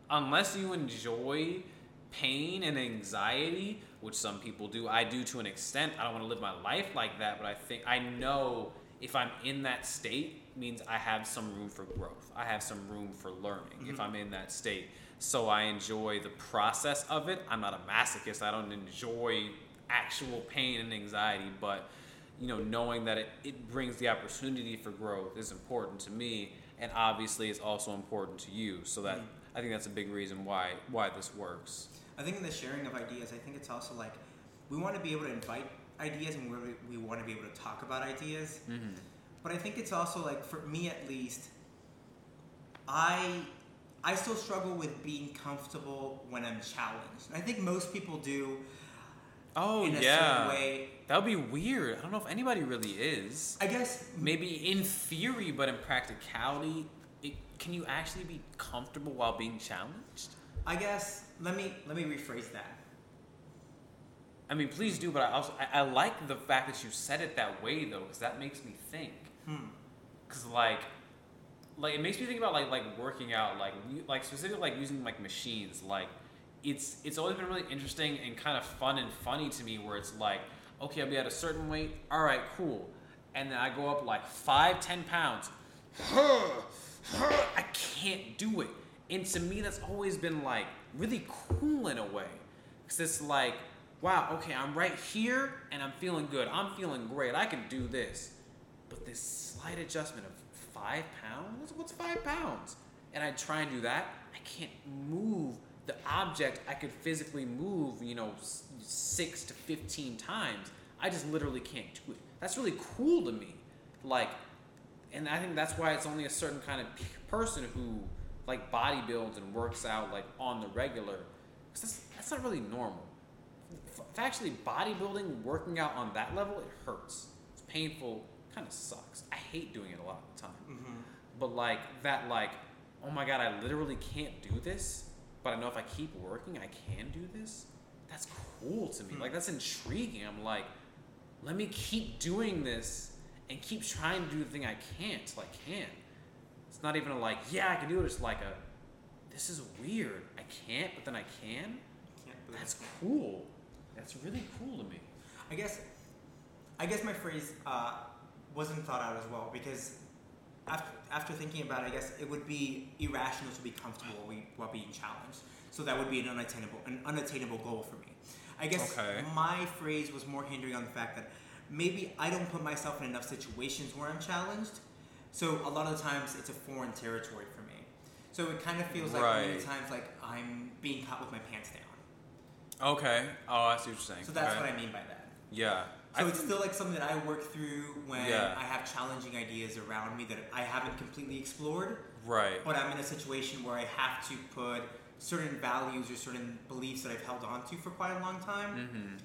unless you enjoy pain and anxiety, which some people do. I do to an extent. I don't want to live my life like that, but I think I know if I'm in that state means I have some room for growth. I have some room for learning mm-hmm. if I'm in that state. So I enjoy the process of it. I'm not a masochist. I don't enjoy actual pain and anxiety, but you know, knowing that it, it brings the opportunity for growth is important to me, and obviously it's also important to you. So that mm-hmm. I think that's a big reason why why this works. I think in the sharing of ideas, I think it's also like we want to be able to invite ideas and we, we want to be able to talk about ideas. Mm-hmm. But I think it's also like for me at least, I I still struggle with being comfortable when I'm challenged. I think most people do. Oh in a yeah. way. That would be weird. I don't know if anybody really is. I guess maybe in theory, but in practicality, it, can you actually be comfortable while being challenged? I guess let me let me rephrase that. I mean, please do, but I also I, I like the fact that you said it that way though, because that makes me think. Hmm. Because hmm. like, like it makes me think about like like working out, like like specifically like using like machines, like it's it's always been really interesting and kind of fun and funny to me where it's like okay i'll be at a certain weight. All right cool. And then i go up like five ten pounds. I can't do it. And to me that's always been like really cool in a way. Because it's like wow okay i'm right here and i'm feeling good. I'm feeling great. I can do this. But this slight adjustment of five pounds? What's five pounds? And i try and do that. I can't move the object. I could physically move, you know, six to 15 times. I just literally can't do it. That's really cool to me. Like, and I think that's why it's only a certain kind of person who like bodybuilds and works out like on the regular. Cause that's, that's not really normal. Actually, bodybuilding, working out on that level, it hurts. It's painful, kind of sucks. I hate doing it a lot of the time. Mm-hmm. But like that, like, oh my god, I literally can't do this but I know if I keep working, I can do this. That's cool to me. Hmm. Like that's intriguing. I'm like, let me keep doing this and keep trying to do the thing I can't I can. It's not even a like, yeah, I can do it. It's like a, this is weird. I can't, but then I can. That's cool. That's really cool to me. I guess, I guess my phrase uh, wasn't thought out as well because after, after thinking about it, I guess it would be irrational to be comfortable while being challenged. So that would be an unattainable, an unattainable goal for me. I guess okay. my phrase was more hindering on the fact that maybe I don't put myself in enough situations where I'm challenged. So a lot of the times it's a foreign territory for me. So it kind of feels like right. many times like I'm being caught with my pants down. Okay. Oh, I see what you're saying. So that's okay. what I mean by that. Yeah. So I it's still like something that I work through when yeah. I have challenging ideas around me that I haven't completely explored. Right. But I'm in a situation where I have to put certain values or certain beliefs that I've held on to for quite a long time, mm-hmm.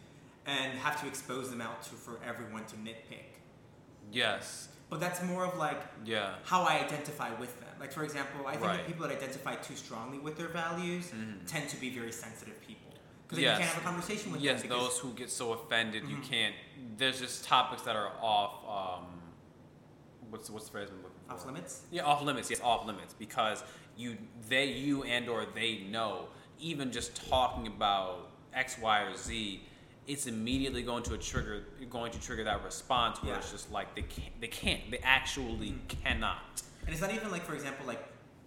and have to expose them out to for everyone to nitpick. Yes. but that's more of like yeah how I identify with them. Like for example, I think Right. that people that identify too strongly with their values Mhm. tend to be very sensitive people because Yes. you can't have a conversation with yes them. because- those who get so offended you Mhm. can't there's just topics that are off um what's what's the phrase i'm looking for off limits. yeah off limits yes off limits because you they you and or they know even just talking about x y or z it's immediately going to a trigger going to trigger that response where Yeah. it's just like they can't they can't they actually Mhm. cannot And it's not even like, for example, like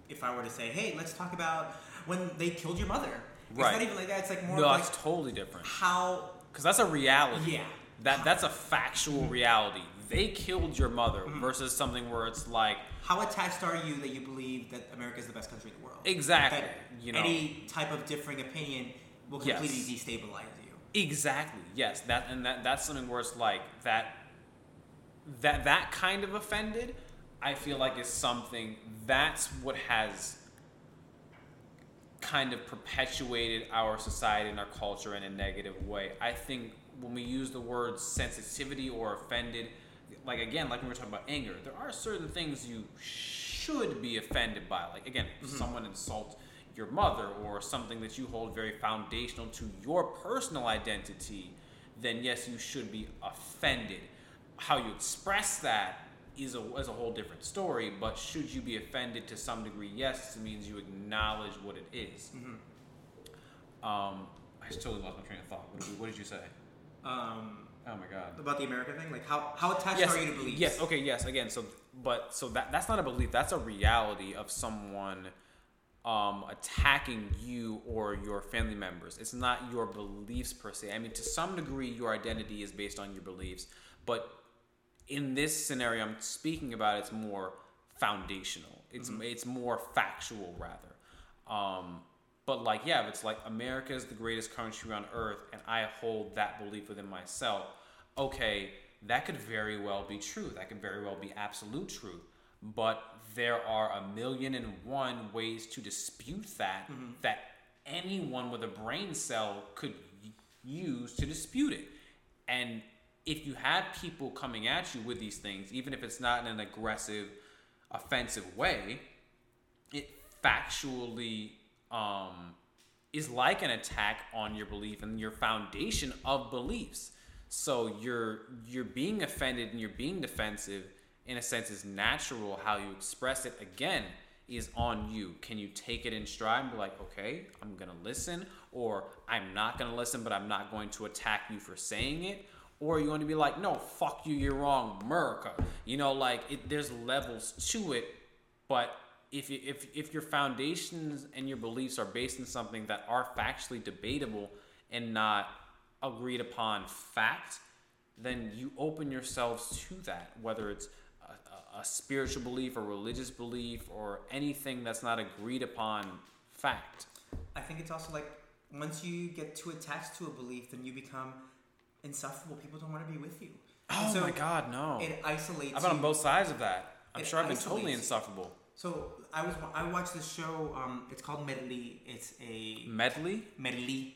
if I were to say, hey, let's talk about when they killed your mother. It's Right. not even like that. It's like more no like that's totally different how. because that's a reality Yeah. that that's a factual reality they killed your mother Mhm. versus something where it's like How attached are you that you believe that America is the best country in the world? exactly That you know any type of differing opinion will Yes. completely destabilize you. Exactly. Yes. That and that that's something where it's like that that that kind of offended, I feel like is something that's what has kind of perpetuated our society and our culture in a negative way. I think when we use the word sensitivity or offended, like again, like when we were talking about anger, there are certain things you should be offended by. Like again, if someone insults your mother or something that you hold very foundational to your personal identity, then yes, you should be offended. How you express that is a, is a whole different story, but should you be offended to some degree? Yes, it means you acknowledge what it is. Um, I just totally lost my train of thought. What did, what did you say? Um, Oh my god. about the America thing, like how how attached Yes, are you to beliefs? yes, okay, yes. Again, so but so that that's not a belief. That's a reality of someone um, attacking you or your family members. It's not your beliefs per se. I mean, to some degree, your identity is based on your beliefs, but in this scenario I'm speaking about, it's more foundational. It's it's more factual rather. Um, but like, yeah, if it's like America is the greatest country on earth, and I hold that belief within myself, okay, that could very well be true. That could very well be absolute truth. But there are a million and one ways to dispute that that anyone with a brain cell could use to dispute it. And if you have people coming at you with these things, even if it's not in an aggressive, offensive way, it factually um, is like an attack on your belief and your foundation of beliefs. So you're you're being offended and you're being defensive in a sense is natural. How you express it again is on you. Can you take it in stride and be like, okay, I'm gonna listen, or I'm not gonna listen, but I'm not going to attack you for saying it, or you want to be like, no, fuck you, you're wrong, America. You know, like it, there's levels to it, but if you, if if your foundations and your beliefs are based in something that are factually debatable and not agreed upon fact, then you open yourselves to that, whether it's a, a, spiritual belief or religious belief or anything that's not agreed upon fact. I think it's also like once you get too attached to a belief, then you become insufferable. People don't want to be with you. Oh so my God, no! It isolates. I've been on both sides of that. I'm sure I've been totally insufferable. So I was I watched this show. Um, it's called Merlí. It's a Merlí, Merlí.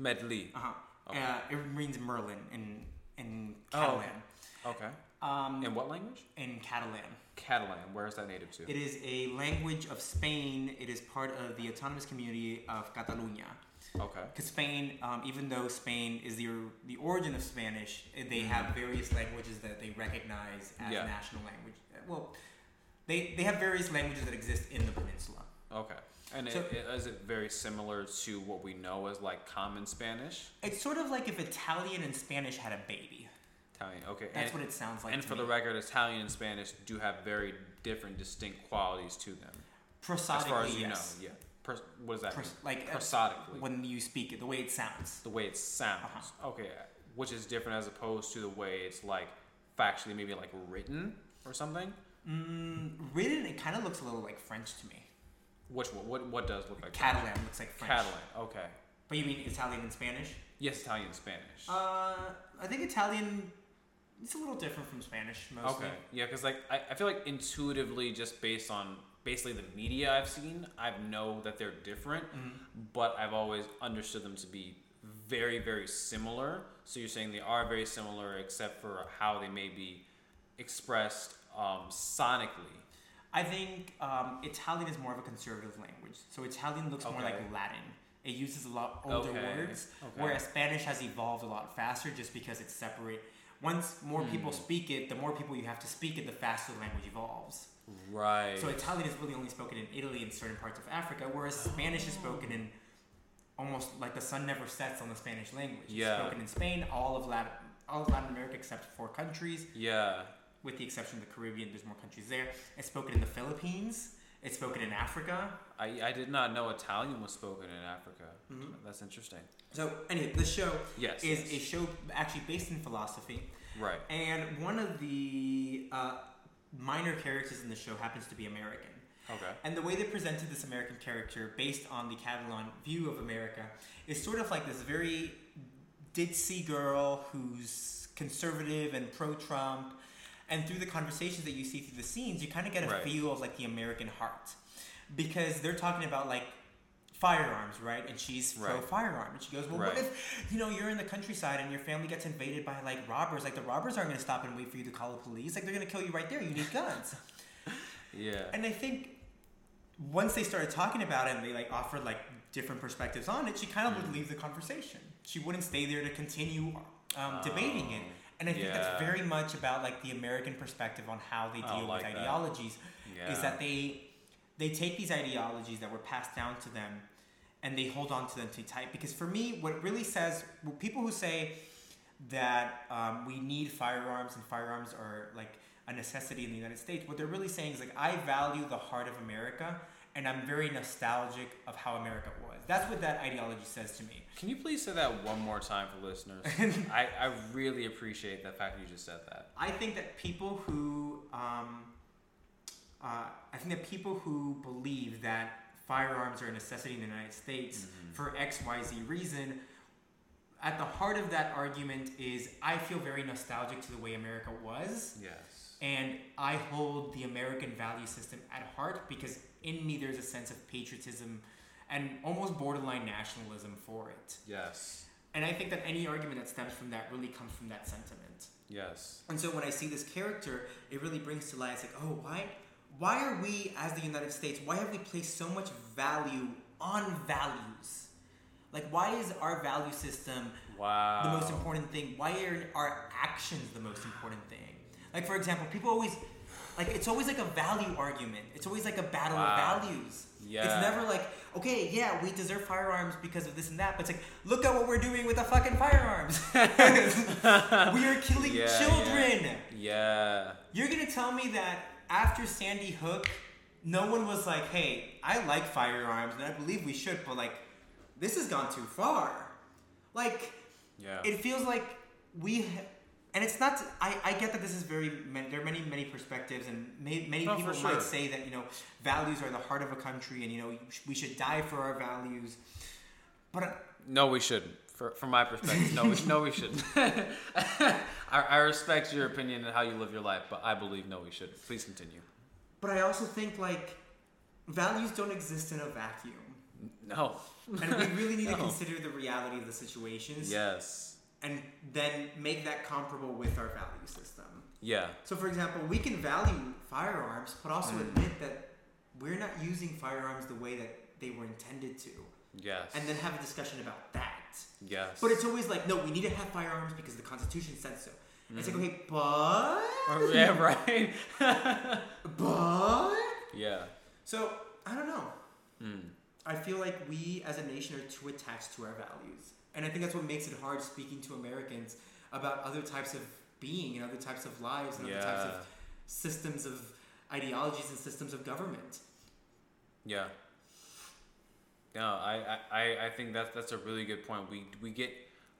Merlí. Uh huh. Okay. Uh, it means Merlin in in Oh, Catalan. Okay. Um, In what language? in Catalan. Catalan. Where is that native to? It is a language of Spain. It is part of the autonomous community of Catalunya. Okay. Because Spain, um, even though Spain is the the origin of Spanish, they have various languages that they recognize as Mm-hmm. Yeah. national language. Well, they they have various languages that exist in the peninsula. Okay. And So- it, it, is it very similar to what we know as like common Spanish? It's sort of like if Italian and Spanish had a baby. Italian. Okay. That's and, what it sounds like. and for me. the record, Italian and Spanish do have very different, distinct qualities to them. prosodically, as far as you yes. know, yeah. Pros- what does that Pros- mean? like uh, Prosodically. when you speak it, the way it sounds. the way it sounds. Uh-huh. Okay. Which is different as opposed to the way it's like factually maybe like written or something. Mm, written, it kind of looks a little like French to me. Which one? What what does look like Catalan looks like French. Catalan. Okay. But you mean Italian and Spanish? Yes, Italian, and Spanish. Uh, I think Italian. It's a little different from Spanish mostly. Okay. Yeah, because like I, I feel like intuitively, just based on basically the media I've seen, I know that they're different, Mhm. but I've always understood them to be very, very similar. So you're saying they are very similar, except for how they may be expressed um, sonically? I think um, Italian is more of a conservative language. So Italian looks more like Latin. It uses a lot older Okay, words, okay. whereas Spanish has evolved a lot faster just because it's separate. Once more people Hmm. speak it, the more people you have to speak it, the faster the language evolves. Right. So Italian is really only spoken in Italy and certain parts of Africa, whereas Spanish is spoken in almost like the sun never sets on the Spanish language. Yeah. It's spoken in Spain, all of Latin, all of Latin America except four countries, yeah. With the exception of the Caribbean. There's more countries there. It's spoken in the Philippines. It's spoken in Africa. I, I did not know Italian was spoken in Africa. Mhm. That's interesting. So anyway, the show Yes. is yes. a show actually based in philosophy, right. and one of the uh, minor characters in the show happens to be American. Okay. And the way they presented this American character, based on the Catalan view of America, is sort of like this very ditzy girl who's conservative and pro-Trump. And through the conversations that you see through the scenes, you kind of get a Right. feel of like the American heart, because they're talking about like firearms, right? And she's pro Right. firearm, and she goes, "Well, what if you know you're in the countryside and your family gets invaded by like robbers? Like the robbers aren't going to stop and wait for you to call the police. Like they're going to kill you right there. You need guns." Yeah. And I think once they started talking about it and they like offered like different perspectives on it, she kind of would Mm. leave the conversation. She wouldn't stay there to continue um, debating it. And I think that's very much about like the American perspective on how they deal like with that. ideologies. yeah. Is that they they take these ideologies that were passed down to them and they hold on to them too tight. Because for me, what it really says, people who say that um, we need firearms and firearms are like a necessity in the United States, what they're really saying is like I value the heart of America and I'm very nostalgic of how America was. That's what that ideology says to me. Can you please say that one more time for listeners? <laughs> I, I really appreciate the fact that you just said that. I think that people who um, uh, I think that people who believe that firearms are a necessity in the United States Mhm. for X Y Z reason, at the heart of that argument is I feel very nostalgic to the way America was, Yes. and I hold the American value system at heart because in me there's a sense of patriotism and almost borderline nationalism for it. Yes. And I think that any argument that stems from that really comes from that sentiment. Yes. And so when I see this character, it really brings to light. It's like, oh, why, why are we as the United States? Why have we placed so much value on values? Like, why is our value system Wow. the most important thing? Why are our actions the most important thing? Like, for example, people always, like, it's always like a value argument. It's always like a battle Wow. of values. Yeah. It's never like, okay, yeah, we deserve firearms because of this and that. But it's like, look at what we're doing with the fucking firearms. <laughs> we are killing Yeah, children. Yeah. You're gonna tell me that after Sandy Hook, no one was like, "Hey, I like firearms and I believe we should," but like, this has gone too far. Like, Yeah. it feels like we, and it's not. I, I get that this is very. man- There are many many perspectives, and may, many No, people sure. might say that you know values are the heart of a country, and you know we should die for our values. But uh, No, we shouldn't. For, from my perspective, no, we, no, we shouldn't. <laughs> I, I respect your opinion and how you live your life, but I believe no, we shouldn't. Please continue. but I also think like values don't exist in a vacuum. No. and we really need to <laughs> consider the reality of the situations Yes. And then make that comparable with our value system. Yeah. So, for example, we can value firearms, but also Mm. admit that we're not using firearms the way that they were intended to, Yes. and then have a discussion about that. yes. But it's always like, no, we need to have firearms because the Constitution said so. And It's like, Mhm. okay, but. Oh, yeah, right. <laughs> But. yeah. So, I don't know. Mm. I feel like we as a nation are too attached to our values. And I think that's what makes it hard speaking to Americans about other types of being and other types of lives and other types of systems of ideologies and systems of government. Yeah. No, I, I, I- think that that's a really good point. We we get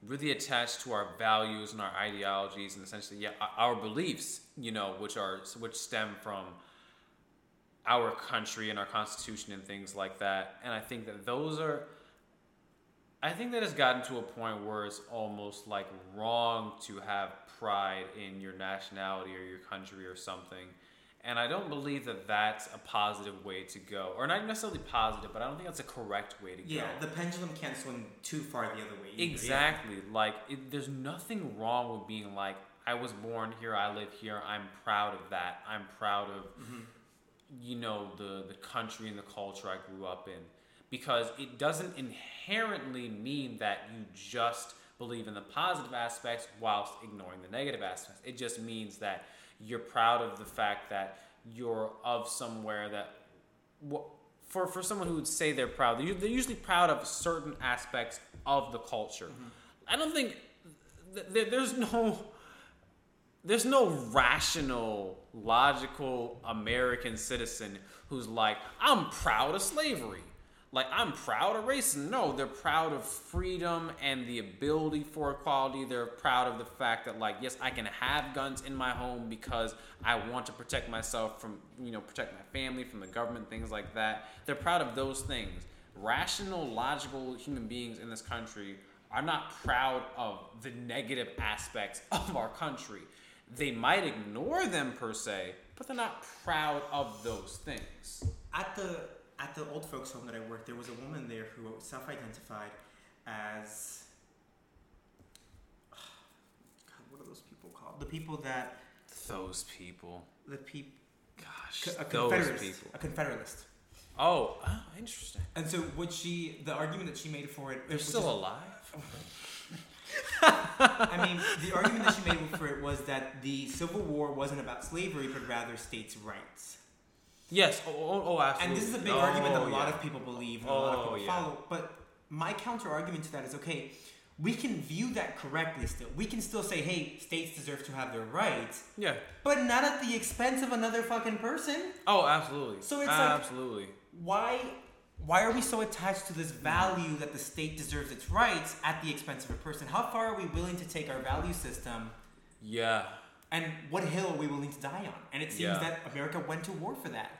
really attached to our values and our ideologies and essentially yeah our- our beliefs, you know, which are which stem from our country and our constitution and things like that. And I think that those are I think that it's gotten to a point where it's almost like wrong to have pride in your nationality or your country or something. And I don't believe that that's a positive way to go. Or not necessarily positive, but I don't think that's a correct way to Yeah, go. Yeah, the pendulum can't swing too far the other way. either, yeah. Exactly. Like, it, there's nothing wrong with being like, I was born here. I live here. I'm proud of that. I'm proud of, mm-hmm. you know, the the country and the culture I grew up in, because it doesn't inherently mean that you just believe in the positive aspects whilst ignoring the negative aspects. It just means that you're proud of the fact that you're of somewhere that for for someone who would say they're proud, they're usually proud of certain aspects of the culture. Mm-hmm. I don't think th- there's no there's no rational, logical American citizen who's like, I'm proud of slavery like I'm proud of racism. No, they're proud of freedom and the ability for equality. They're proud of the fact that like yes, I can have guns in my home because I want to protect myself from, you know, protect my family from the government, things like that. They're proud of those things. Rational, logical human beings in this country are not proud of the negative aspects <laughs> of our country. They might ignore them per se, but they're not proud of those things. At the at the old folks home that I worked, there was a woman there who self-identified as ah, God, what are those people called? The people that those people. The people. Gosh, a Confederate. People. A Confederalist. Oh, oh, interesting. And so, what she, the argument that she made for it, they're still is, alive. <laughs> I mean, the argument that she made for it was that the Civil War wasn't about slavery, but rather states' rights. Yes. Oh, oh, oh, absolutely. And this is a big oh, argument that a oh, lot of people believe and a lot of people oh, yeah. follow. But my counter argument to that is okay. We can view that correctly still. We can still say, hey, states deserve to have their rights. Yeah. But not at the expense of another fucking person. Oh, absolutely. So it's absolutely. Like, why why are we so attached to this value that the state deserves its rights at the expense of a person? How far are we willing to take our value system? Yeah. And what hill are we willing to die on? And it seems yeah. that America went to war for that.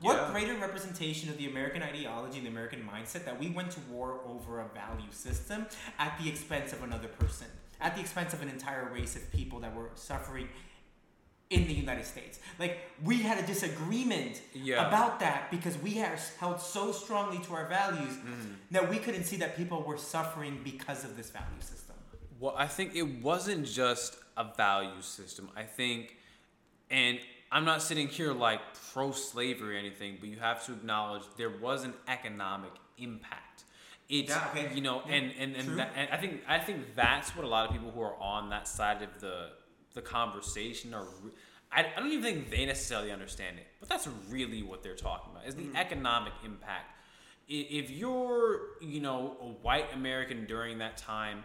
What yeah. greater representation of the American ideology and the American mindset that we went to war over a value system at the expense of another person, at the expense of an entire race of people that were suffering in the United States. Like we had a disagreement yeah. about that because we held so strongly to our values mm-hmm. that we couldn't see that people were suffering because of this value system. Well, I think it wasn't just a value system. I think, and I'm not sitting here like pro slavery or anything, but you have to acknowledge there was an economic impact. It's yeah, okay. you know, yeah, and and and, that, and, I think I think that's what a lot of people who are on that side of the the conversation are. I, I don't even think they necessarily understand it, but that's really what they're talking about is the mm. economic impact. If you're you know a white American during that time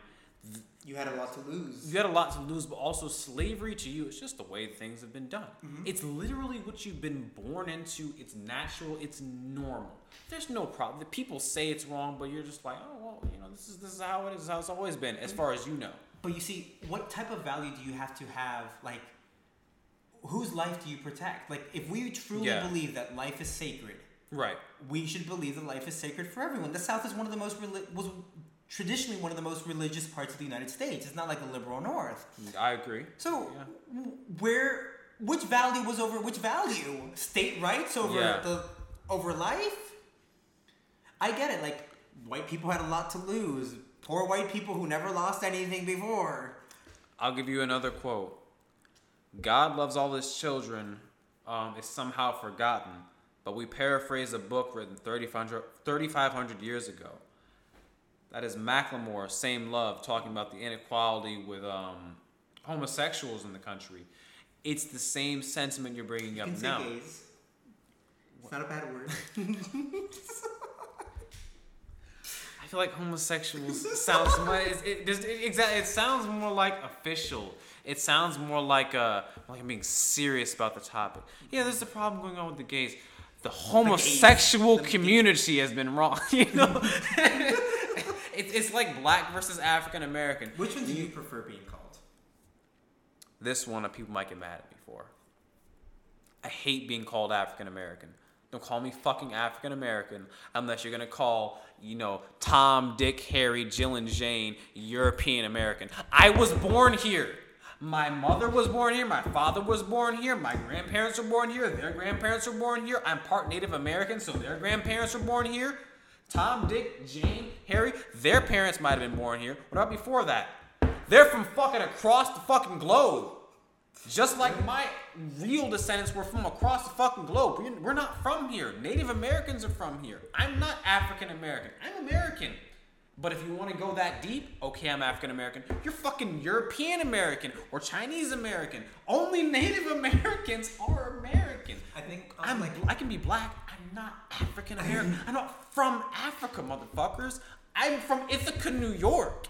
you had a lot to lose. You had a lot to lose, but also slavery to you is just the way things have been done. Mm-hmm. It's literally what you've been born into. It's natural. It's normal. There's no problem. The people say it's wrong, but you're just like, oh well, you know, this is this is how it is. How it's always been, as far as you know. But you see, what type of value do you have to have? Like, whose life do you protect? Like, if we truly yeah. believe that life is sacred, right? We should believe that life is sacred for everyone. The South is one of the most was traditionally one of the most religious parts of the United States. It's not like the liberal North. I agree. So yeah. where which value was over which value? State rights over yeah. the over life? I get it. Like white people had a lot to lose. Poor white people who never lost anything before. I'll give you another quote. God loves all his children um, is somehow forgotten, but we paraphrase a book written 3,500 years ago. That is Macklemore, Same Love, talking about the inequality with um, homosexuals in the country. It's the same sentiment you're bringing you up can now. Say gays. It's not a bad word. <laughs> I feel like homosexuals sounds more, it, it, it, sounds more like official. It sounds more like uh like I'm being serious about the topic. Yeah, there's a problem going on with the gays. The homosexual the community has been wrong. <laughs> You know. <laughs> It's, it's like black versus African American. Which one do you prefer being called? This one, uh, people might get mad at me for. I hate being called African American. Don't call me fucking African American unless you're gonna call, you know, Tom, Dick, Harry, Jill, and Jane European American. I was born here. My mother was born here. My father was born here. My grandparents were born here. Their grandparents were born here. I'm part Native American, so their grandparents were born here. Tom, Dick, Jane, Harry, their parents might have been born here. What about before that? They're from fucking across the fucking globe. Just like my real descendants were from across the fucking globe. We're not from here. Native Americans are from here. I'm not African American. I'm American. But if you want to go that deep, okay, I'm African American. You're fucking European American or Chinese American. Only Native <laughs> Americans are American. I think um, I'm like I can be black. I'm not African American. I'm not from Africa, motherfuckers. I'm from Ithaca, New York.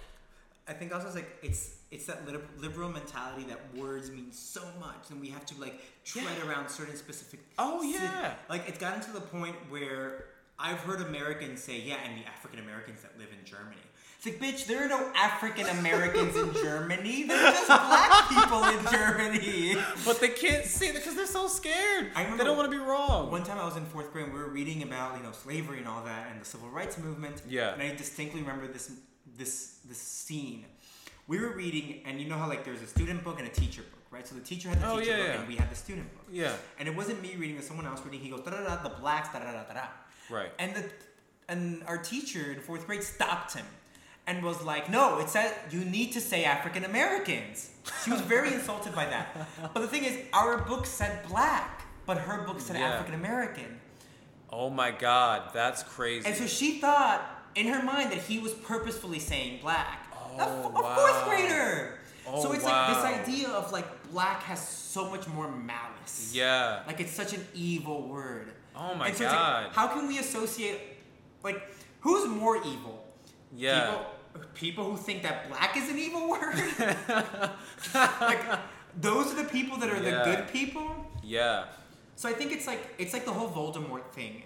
I think also it's like it's it's that liberal mentality that words mean so much, and we have to like tread yeah. around certain specific. Oh yeah. Like it's gotten to the point where I've heard Americans say, yeah, and the African Americans that live in Germany. It's like, bitch, there are no African Americans in Germany. They're just black people in Germany. But they can't see because they're so scared. I they don't want to be wrong. One time I was in fourth grade, we were reading about you know slavery and all that, and the civil rights movement. Yeah. And I distinctly remember this this this scene. We were reading, and you know how like there's a student book and a teacher book, right? So the teacher had the oh, teacher yeah, book, yeah. and we had the student book. Yeah. And it wasn't me reading; it was someone else reading. He goes, da da da, the blacks, da da da da da. Right. And the and our teacher in fourth grade stopped him and was like, "No, it said you need to say African Americans." She was very insulted by that. But the thing is, our book said black, but her book said yeah. African American. Oh my God, that's crazy. And so she thought in her mind that he was purposefully saying black. Oh, a, a wow. fourth grader. Oh, so it's wow. like this idea of like black has so much more malice. Yeah. Like it's such an evil word. Oh my so god. Like, how can we associate like who's more evil? Yeah. People, people who think that black is an evil word? <laughs> like those are the people that are yeah. the good people? Yeah. So I think it's like it's like the whole Voldemort thing.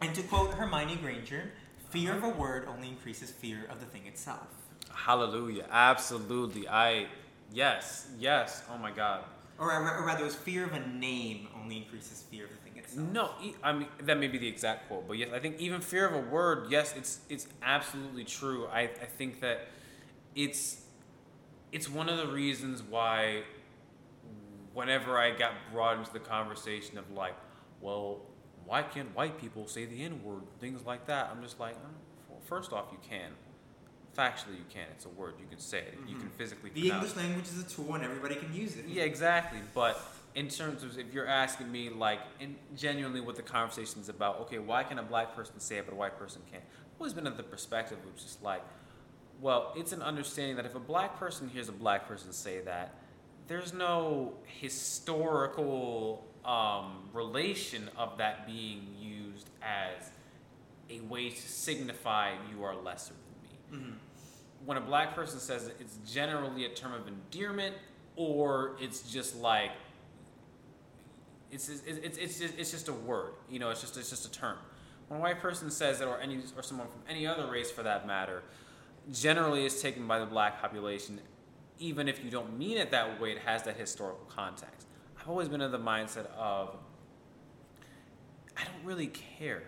And to quote Hermione Granger, fear of a uh-huh. word only increases fear of the thing itself. Hallelujah. Absolutely. I yes, yes. Oh my god. Or, or rather, it was fear of a name only increases fear of the thing itself. No, I mean that may be the exact quote, but yes, I think even fear of a word, yes, it's it's absolutely true. I, I think that it's it's one of the reasons why whenever I got brought into the conversation of like, well, why can't white people say the N word, things like that, I'm just like, well, first off, you can factually you can. It's a word. You can say it. Mm-hmm. You can physically. The English language is a tool, and everybody can use it. Yeah, exactly. But in terms of if you're asking me like, in genuinely what the conversation is about, okay, why can a black person say it but a white person can't? I've always been of the perspective which is like, well, it's an understanding that if a black person hears a black person say that, there's no historical um, relation of that being used as a way to signify you are lesser than me. Mm-hmm when a black person says it, it's generally a term of endearment or it's just like it's it's it's it's just, it's just a word. You know, it's just it's just a term. When a white person says it, or any or someone from any other race for that matter, generally is taken by the black population. Even if you don't mean it that way, it has that historical context. I've always been in the mindset of I don't really care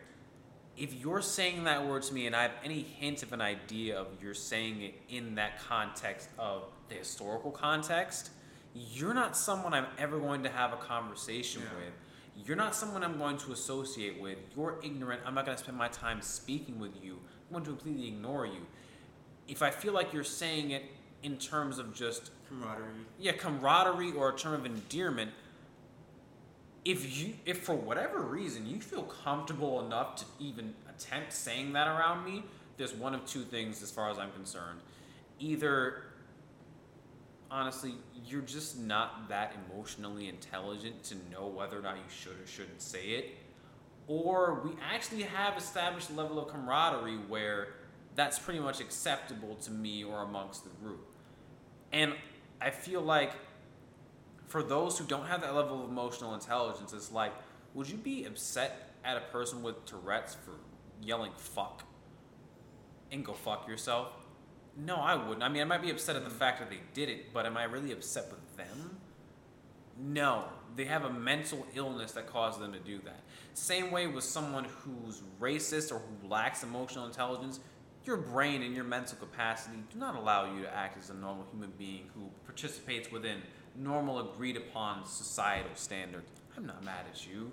if you're saying that word to me and I have any hint of an idea of you're saying it in that context of the historical context, you're not someone I'm ever going to have a conversation yeah. with. You're not someone I'm going to associate with. You're ignorant. I'm not going to spend my time speaking with you. I'm going to completely ignore you. If I feel like you're saying it in terms of just camaraderie, yeah, camaraderie or a term of endearment, if you if for whatever reason you feel comfortable enough to even attempt saying that around me, there's one of two things as far as I'm concerned. Either honestly, you're just not that emotionally intelligent to know whether or not you should or shouldn't say it. Or we actually have established a level of camaraderie where that's pretty much acceptable to me or amongst the group. And I feel like for those who don't have that level of emotional intelligence, it's like, would you be upset at a person with Tourette's for yelling fuck and go fuck yourself? No, I wouldn't. I mean, I might be upset at the fact that they did it, but am I really upset with them? No, they have a mental illness that caused them to do that. Same way with someone who's racist or who lacks emotional intelligence, your brain and your mental capacity do not allow you to act as a normal human being who participates within normal agreed upon societal standards. I'm not mad at you.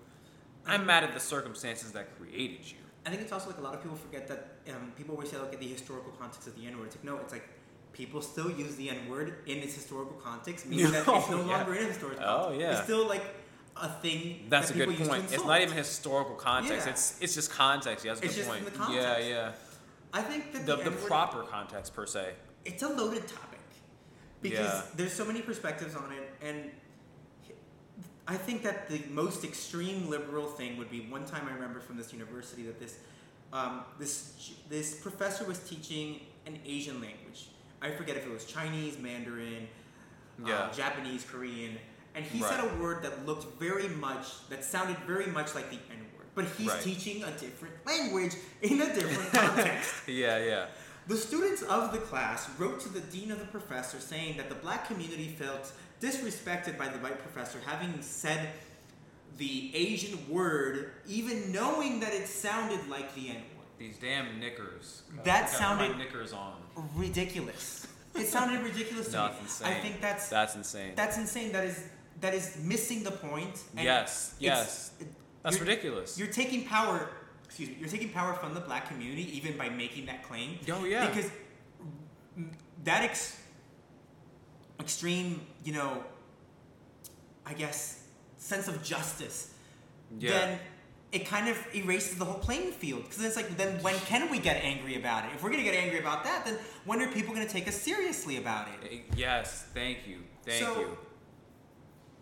I'm mad at the circumstances that created you. I think it's also like a lot of people forget that um, people always say, look at the historical context of the N word. It's like, no, it's like people still use the N word in its historical context, meaning that it's no <laughs> yeah. longer in historical Oh, context. yeah. It's still like a thing. That's that a good point. It's not even historical context. Yeah. It's it's just context. Yeah, that's a It's good point. the context. Yeah, yeah. I think that The the, the proper context per se. it's a loaded topic because Yeah. there's so many perspectives on it and i think that the most extreme liberal thing would be one time i remember from this university that this um, this this professor was teaching an asian language i forget if it was chinese mandarin Yeah. uh, japanese korean and he said a word that looked very much that sounded very much like the n word but he's Right. teaching a different language in a different <laughs> context Yeah, yeah. the students of the class wrote to the dean of the professor saying that the black community felt disrespected by the white professor having said the Asian word, even knowing that it sounded like the N word. These damn knickers. Uh, that I sounded- knickers on. Ridiculous. It sounded ridiculous to No, me. it's I think that's That's insane. that's insane. That is that is missing the point. and Yes, yes. That's you're- ridiculous. You're taking power. Excuse me. You're taking power from the black community even by making that claim. Oh, yeah. Because that ex- extreme, you know, I guess, sense of justice, Yeah. then it kind of erases the whole playing field. Because it's like, then when can we get angry about it? If we're gonna get angry about that, then when are people gonna take us seriously about it? Eh, Yes, thank you. Thank So- you.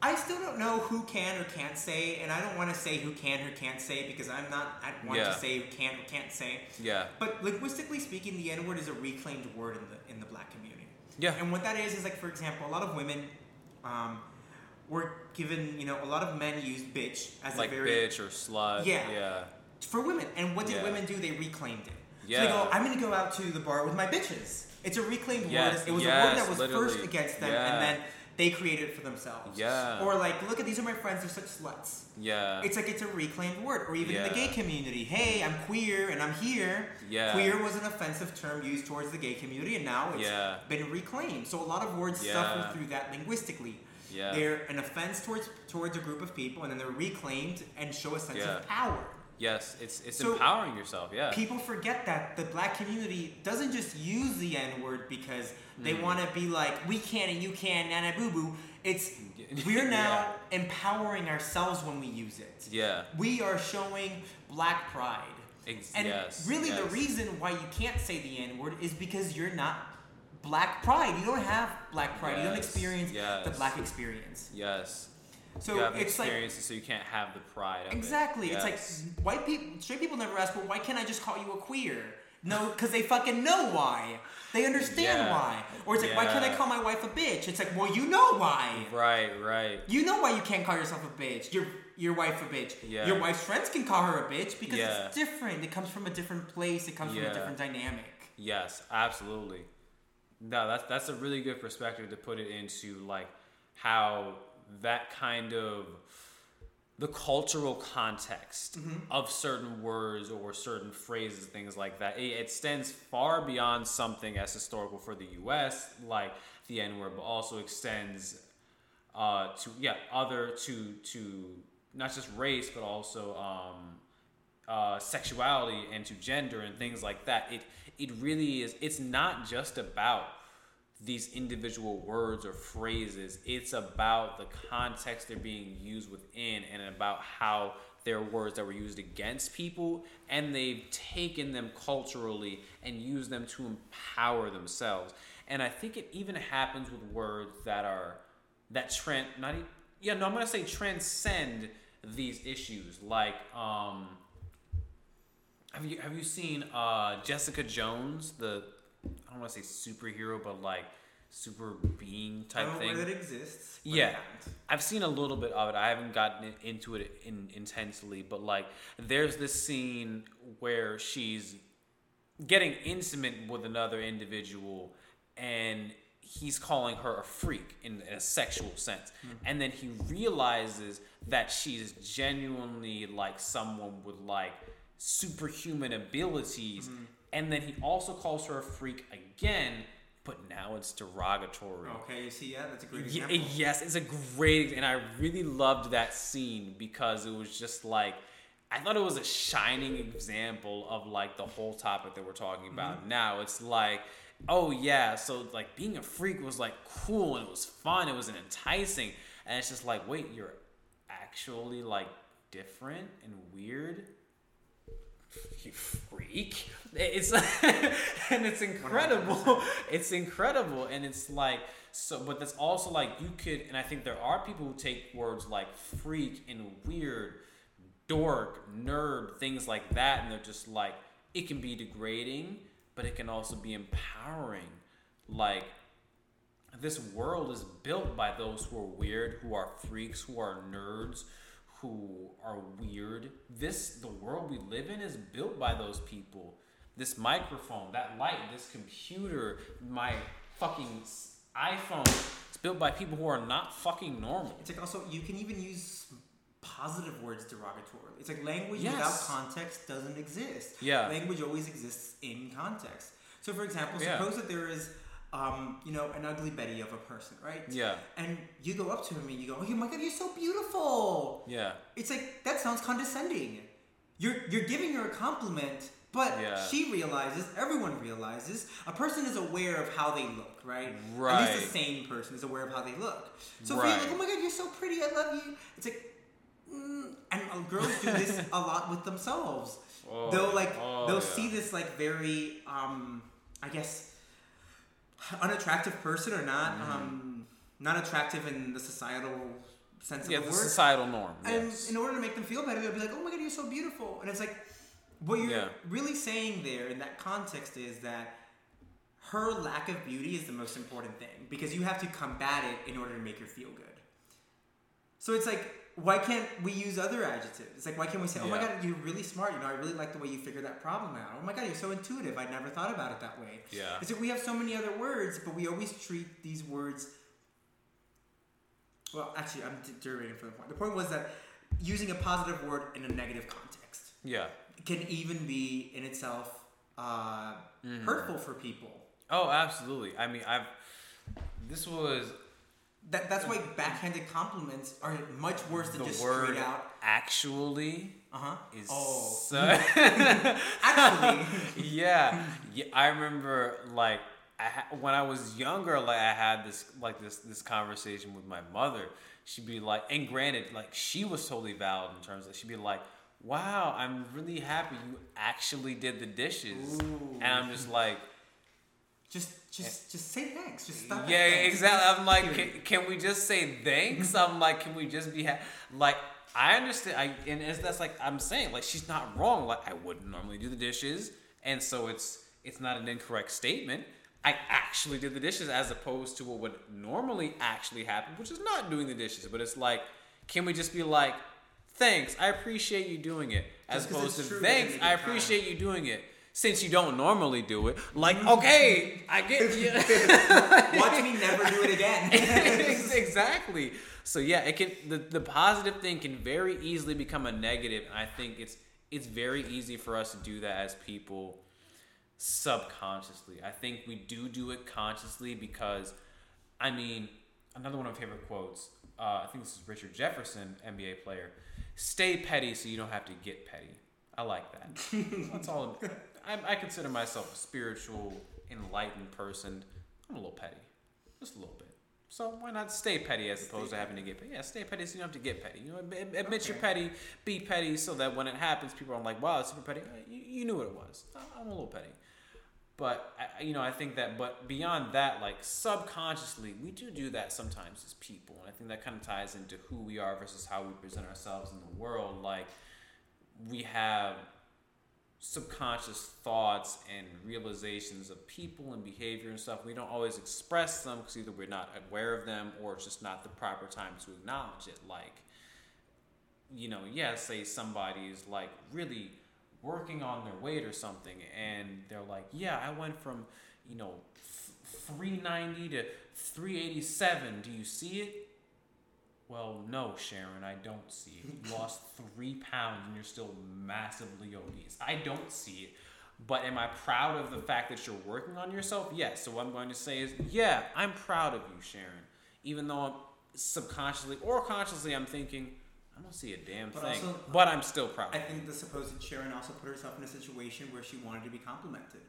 I still don't know who can or can't say, and I don't want to say who can or can't say because I'm not at one Yeah. to say who can or can't say. Yeah. But linguistically speaking, the N word is a reclaimed word in the in the. Yeah. And what that is is like, for example, a lot of women um, were given, you know, a lot of men used bitch as Like a very bitch or slut. Yeah. Yeah. for women. And what did Yeah. women do? They reclaimed it. So Yeah. they go, I'm gonna go out to the bar with my bitches. It's a reclaimed Yes, word. It was a word that was literally. first against them, Yeah. and then they created it for themselves. Yeah. Or like, look at these are my friends. They're such sluts. Yeah. It's like it's a reclaimed word, or even in the gay community. Hey, I'm queer and I'm here. Yeah. Queer was an offensive term used towards the gay community, and now it's Yeah. been reclaimed. So a lot of words Yeah. suffer through that linguistically. Yeah. They're an offense towards towards a group of people, and then they're reclaimed and show a sense Yeah. of power. yes, it's it's So- empowering yourself. Yeah. People forget that the black community doesn't just use the N word because they Mm. want to be like, we can and you can, nana boo boo. It's <laughs> we're now empowering ourselves when we use it. yeah. We are showing black pride. Ex- And yes. really, the reason why you can't say the N word is because you're not black pride. You don't have black pride. you don't Yes, experience the black experience. Yes. So you have it's like experiences, so you can't have the pride. Of it. Exactly. Yes. It's like white people, straight people never ask, well, why can't I just call you a queer? No, because they fucking know why. They understand Yeah. why. Or it's like, why can't I call my wife a bitch? It's like, well, you know why. Right. Right. You know why you can't call yourself a bitch. Your your wife a bitch. Yeah. Your wife's friends can call her a bitch because Yeah. it's different. It comes from a different place. It comes from a different dynamic. Yes, absolutely. No, that's that's a really good perspective to put it into like how that kind of the cultural context of certain words or certain phrases, things like that, it extends far beyond something as historical for the U.S. like the N word, but also extends uh, to yeah other to to not just race but also um, uh, sexuality and to gender and things like that. It it really is. It's not just about these individual words or phrases. It's about the context they're being used within and about how they're words that were used against people and they've taken them culturally and used them to empower themselves. And I think it even happens with words that are that trend not yeah no I'm gonna say transcend these issues like um have you have you seen uh Jessica Jones the I don't want to say superhero but like super being I type don't thing. where that exists. yeah. I've seen a little bit of it. I haven't gotten into it in, intensely but like there's this scene where she's getting intimate with another individual and he's calling her a freak in, in a sexual sense. Hmm. And then he realizes that she's genuinely like someone with like superhuman abilities hmm. And then he also calls her a freak again but now it's derogatory Okay, you see, yeah, that's a great example. yes, it's a great, and I really loved that scene because it was just like, I thought it was a shining example of like the whole topic that we're talking about. Mm-hmm. Now it's like oh yeah, so like being a freak was like cool and it was fun, it was enticing, and it's just like, wait, you're actually like different and weird. You freak! It's <laughs> and it's incredible. It's incredible, and it's like so. But that's also like you could, and I think there are people who take words like freak and weird, dork, nerd, things like that, and they're just like it can be degrading but it can also be empowering. Like, this world is built by those who are weird, who are freaks, who are nerds, who are weird. This, the world we live in, is built by those people. This microphone, that light, this computer, my fucking iPhone, it's built by people who are not fucking normal. It's like also, you can even use positive words derogatorily. It's like language yes. without context doesn't exist. Yeah. Language always exists in context. So, for example, suppose yeah. that there is, um, you know, an ugly Betty of a person, right? Yeah. And you go up to him and you go, "Oh my God, you're so beautiful." Yeah. It's like that sounds condescending. You're you're giving her a compliment, but yeah. she realizes, everyone realizes, a person is aware of how they look, right? Right. At least the same person is aware of how they look. So right. if you're like, "Oh my God, you're so pretty, I love you," it's like mm, and uh, girls do this <laughs> a lot with themselves. Oh, they'll like oh, they'll yeah. see this like very um I guess unattractive person or not mm. um not attractive in the societal sense yeah, of the, the word. societal norm. And yes. in order to make them feel better, they'll be like, "Oh my god, you're so beautiful," and it's like what you're yeah. really saying there in that context is that her lack of beauty is the most important thing because you have to combat it in order to make her feel good. So it's like why can't we use other adjectives? It's like why can't we say, "Oh yeah. my god, you're really smart. You know, I really like the way you figured that problem out. Oh my god, you're so intuitive. I never thought about it that way." Yeah. It's like we have so many other words, but we always treat these words. Well, actually, I'm derivating from the point. The point was that using a positive word in a negative context. Yeah. Can even be in itself uh, mm. hurtful for people. Oh, absolutely. I mean, I've. This was that, that's why backhanded compliments are much worse than just straight out. Actually, uh huh. Is oh, so <laughs> actually, <laughs> yeah. yeah. I remember like I ha- when I was younger, like I had this like this this conversation with my mother. She'd be like, and granted, like she was totally valid in terms of she'd be like, "Wow, I'm really happy you actually did the dishes," Ooh. and I'm just like just just eh. just say thanks. Just stop. Yeah, exactly. I'm like, can, can, we just say thanks? I'm like, can we just be ha- like? I understand. I and it's, that's like I'm saying, like she's not wrong. Like I wouldn't normally do the dishes, and so it's it's not an incorrect statement. I actually did the dishes as opposed to what would normally actually happen, which is not doing the dishes. But it's like, can we just be like, thanks, I appreciate you doing it, as opposed to thanks, I appreciate you doing it since you don't normally do it. Like, <laughs> okay, I get you. <laughs> Watch me <laughs> never do it again. exactly. So yeah, it can the, the positive thing can very easily become a negative, and I think it's it's very easy for us to do that as people subconsciously. I think we do do it consciously because, I mean, another one of my favorite quotes. Uh, I think this is Richard Jefferson, NBA player. Stay petty so you don't have to get petty. I like that. <laughs> That's all. I, I consider myself a spiritual, enlightened person. I'm a little petty, just a little bit. So why not stay petty as opposed stay to having to get petty? Yeah, stay petty so you don't have to get petty. You know, admit okay. you're petty, be petty, so that when it happens, people aren't like, "Wow, it's super petty." Uh, you, you knew what it was. I'm a little petty, but you know, I think that. But beyond that, like subconsciously, we do do that sometimes as people, and I think that kind of ties into who we are versus how we present ourselves in the world. Like we have subconscious thoughts and realizations of people and behavior and stuff. We don't always express them because either we're not aware of them or it's just not the proper time to acknowledge it. Like, you know, yeah, say somebody's like really working on their weight or something and they're like, yeah, I went from, you know, 390 to 387. Do you see it? Well, no, Sharon, I don't see it. You lost <laughs> three pounds and you're still massively obese. I don't see it. But am I proud of the fact that you're working on yourself? Yes. So what I'm going to say is, yeah, I'm proud of you, Sharon. Even though I'm subconsciously or consciously, I'm thinking, I don't see a damn but thing. Also, but I'm still proud. I think the supposed Sharon also put herself in a situation where she wanted to be complimented.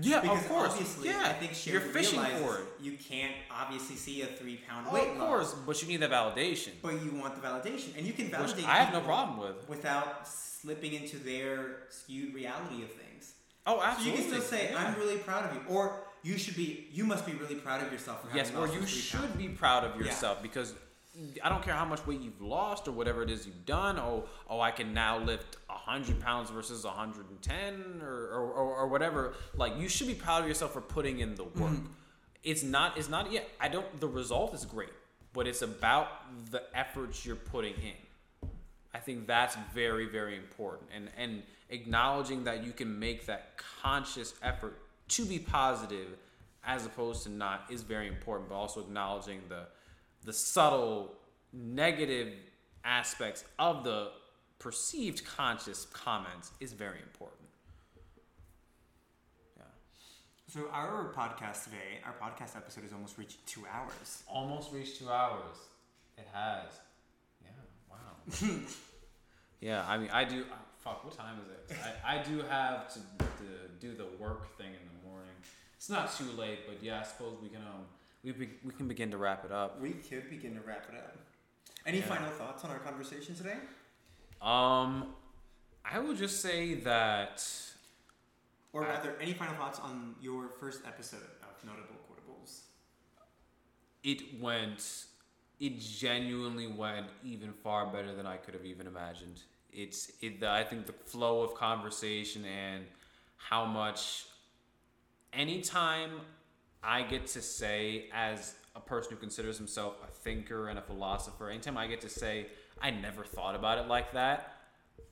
Yeah, because of course. Obviously, yeah, I think Sherry you're fishing for it. You can't obviously see a three pound Oh, weight of loss. course, but you need the validation, But you want the validation, and you can which validate. I have no problem with. without slipping into their skewed reality of things. Oh, absolutely. So you can still say, yeah. "I'm really proud of you," or you should be. You must be really proud of yourself for having Yes, or you should pounds." be proud of yourself because I don't care how much weight you've lost or whatever it is you've done. Oh, oh, I can now lift hundred pounds versus hundred and ten, or, or, or or whatever. Like you should be proud of yourself for putting in the work. Mm-hmm. It's not. It's not yet. I don't. The result is great, but it's about the efforts you're putting in. I think that's very, very important. And and acknowledging that you can make that conscious effort to be positive as opposed to not is very important, but also acknowledging the the subtle negative aspects of the perceived conscious comments is very important. Yeah. So our podcast today, our podcast episode has almost reached two hours. Almost reached two hours. It has. Yeah. Wow. <laughs> yeah. I mean, I do. oh, fuck. What time is it? I, I do have to, to do the work thing in the morning. It's not too late, but yeah, I suppose we can um we be, we can begin to wrap it up. We could begin to wrap it up. Any Yeah. final thoughts on our conversation today? Um, I would just say that Or I- rather, any final thoughts on your first episode of Notable Quotables? it went it genuinely went even far better than I could have even imagined. It's it the, I think the flow of conversation and how much anytime I get to say as a person who considers himself a thinker and a philosopher, anytime I get to say I never thought about it like that,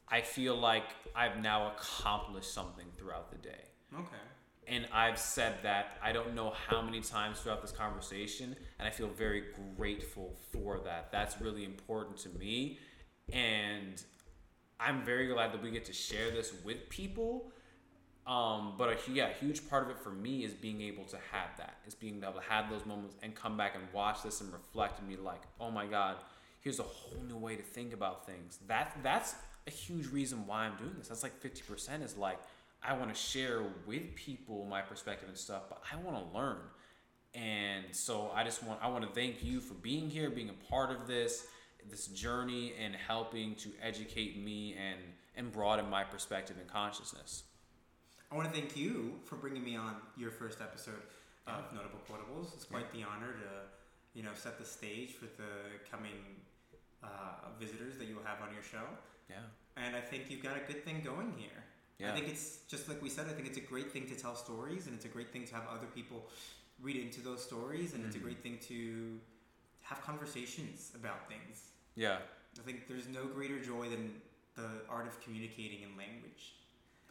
I feel like I've now accomplished something throughout the day Okay. and I've said that I don't know how many times throughout this conversation, and I feel very grateful for that. That's really important to me, and I'm very glad that we get to share this with people. Um, but a, yeah, a huge part of it for me is being able to have that, is being able to have those moments and come back and watch this and reflect and be like, oh my god, here's a whole new way to think about things. That that's a huge reason why I'm doing this. That's like 50% is like I want to share with people my perspective and stuff, but I want to learn. And so I just want I want to thank you for being here, being a part of this this journey and helping to educate me and and broaden my perspective and consciousness. I want to thank you for bringing me on your first episode of Notable Quotables. It's quite the honor to, you know, set the stage for the coming uh, visitors that you'll have on your show. Yeah. And I think you've got a good thing going here. Yeah. I think it's just like we said. I think it's a great thing to tell stories, and it's a great thing to have other people read into those stories, and it's a Mhm. great thing to have conversations about things. Yeah. I think there's no greater joy than the art of communicating in language.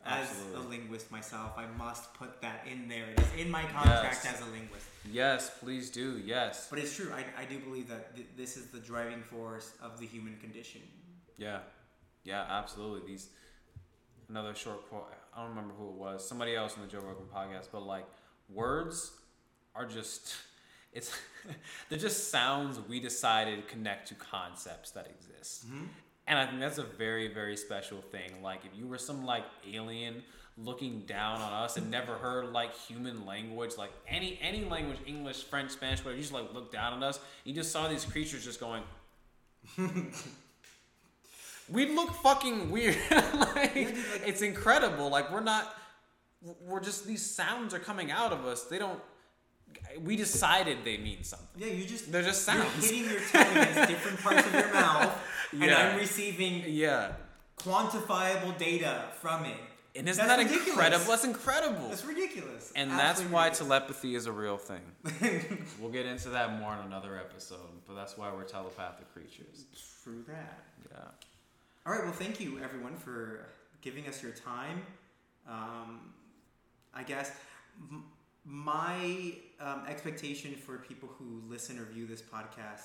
As Absolutely. a linguist myself, I must put that in there. It is in my contract Yes. as a linguist. Yes, please do. Yes. But it's true. I, I do believe that th- this is the driving force of the human condition. Yeah, yeah, absolutely. These another short quote. I don't remember who it was. Somebody else on the Joe Rogan podcast, but like words are just <laughs> it's <laughs> they're just sounds we decided connect to concepts that exist. Mm-hmm. And I think that's a very very special thing. Like if you were some like alien looking down on us and never heard like human language, like any any language, English, French, Spanish, whatever, you just like look down on us. You just saw these creatures just going. <laughs> we look fucking weird. <laughs> like, it's incredible. Like we're not. We're just these sounds are coming out of us. They don't. We decided they mean something. Yeah, you just They're just sounds. you're hitting your tongue against different parts of your <laughs> mouth, and I'm receiving Yeah. quantifiable data from it. And isn't That's that ridiculous. incredible? That's incredible. That's ridiculous. and that's why ridiculous. telepathy is a real thing. <laughs> we'll get into that more in another episode, but that's why we're telepathic creatures. True that. Yeah. All right. Well, thank you everyone for giving us your time. Um, I guess my um, expectation for people who listen or view this podcast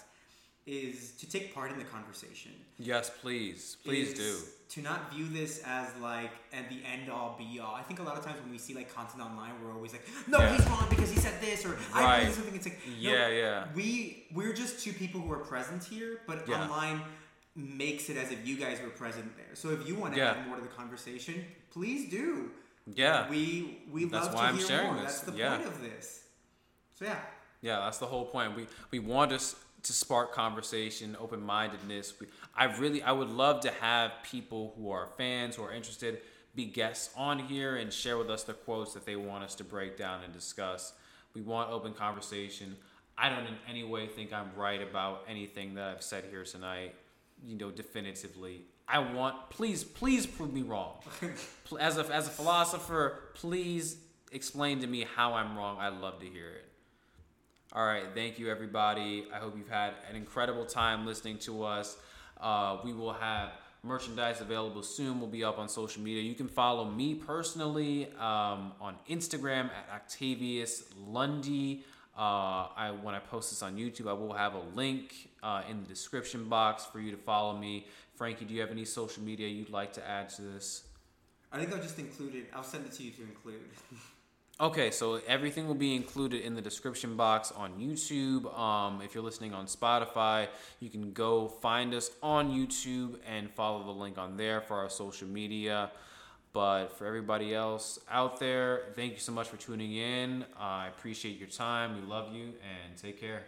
is to take part in the conversation. Yes, please. Please do. To not view this as like at the end all be all. I think a lot of times when we see like content online, we're always like, no, Yeah. he's wrong because he said this, or I Right. believe something. It's like, no, Yeah, yeah. we we're just two people who are present here, but Yeah. online makes it as if you guys were present there. So if you want to Yeah. add more to the conversation, please do. Yeah. We we That's love why to I'm hear sharing more. this. That's the Yeah. point of this. So yeah. Yeah, that's the whole point. We we want us to spark conversation, open mindedness. I really I would love to have people who are fans who are interested be guests on here and share with us the quotes that they want us to break down and discuss. We want open conversation. I don't in any way think I'm right about anything that I've said here tonight, you know, definitively. I want please please prove me wrong. <laughs> As a as a philosopher, please explain to me how I'm wrong. I'd love to hear it. All right, thank you everybody. I hope you've had an incredible time listening to us. Uh, we will have merchandise available soon. We'll be up on social media. You can follow me personally um, on Instagram at Octavius Lundy. Uh, I when I post this on YouTube, I will have a link uh, in the description box for you to follow me. Frankie, do you have any social media you'd like to add to this? I think I'll just include it. I'll send it to you to include. <laughs> Okay, so everything will be included in the description box on YouTube. Um, if you're listening on Spotify, you can go find us on YouTube and follow the link on there for our social media. But for everybody else out there, thank you so much for tuning in. Uh, I appreciate your time. We love you and take care.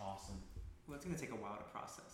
Awesome. Well, it's gonna take a while to process.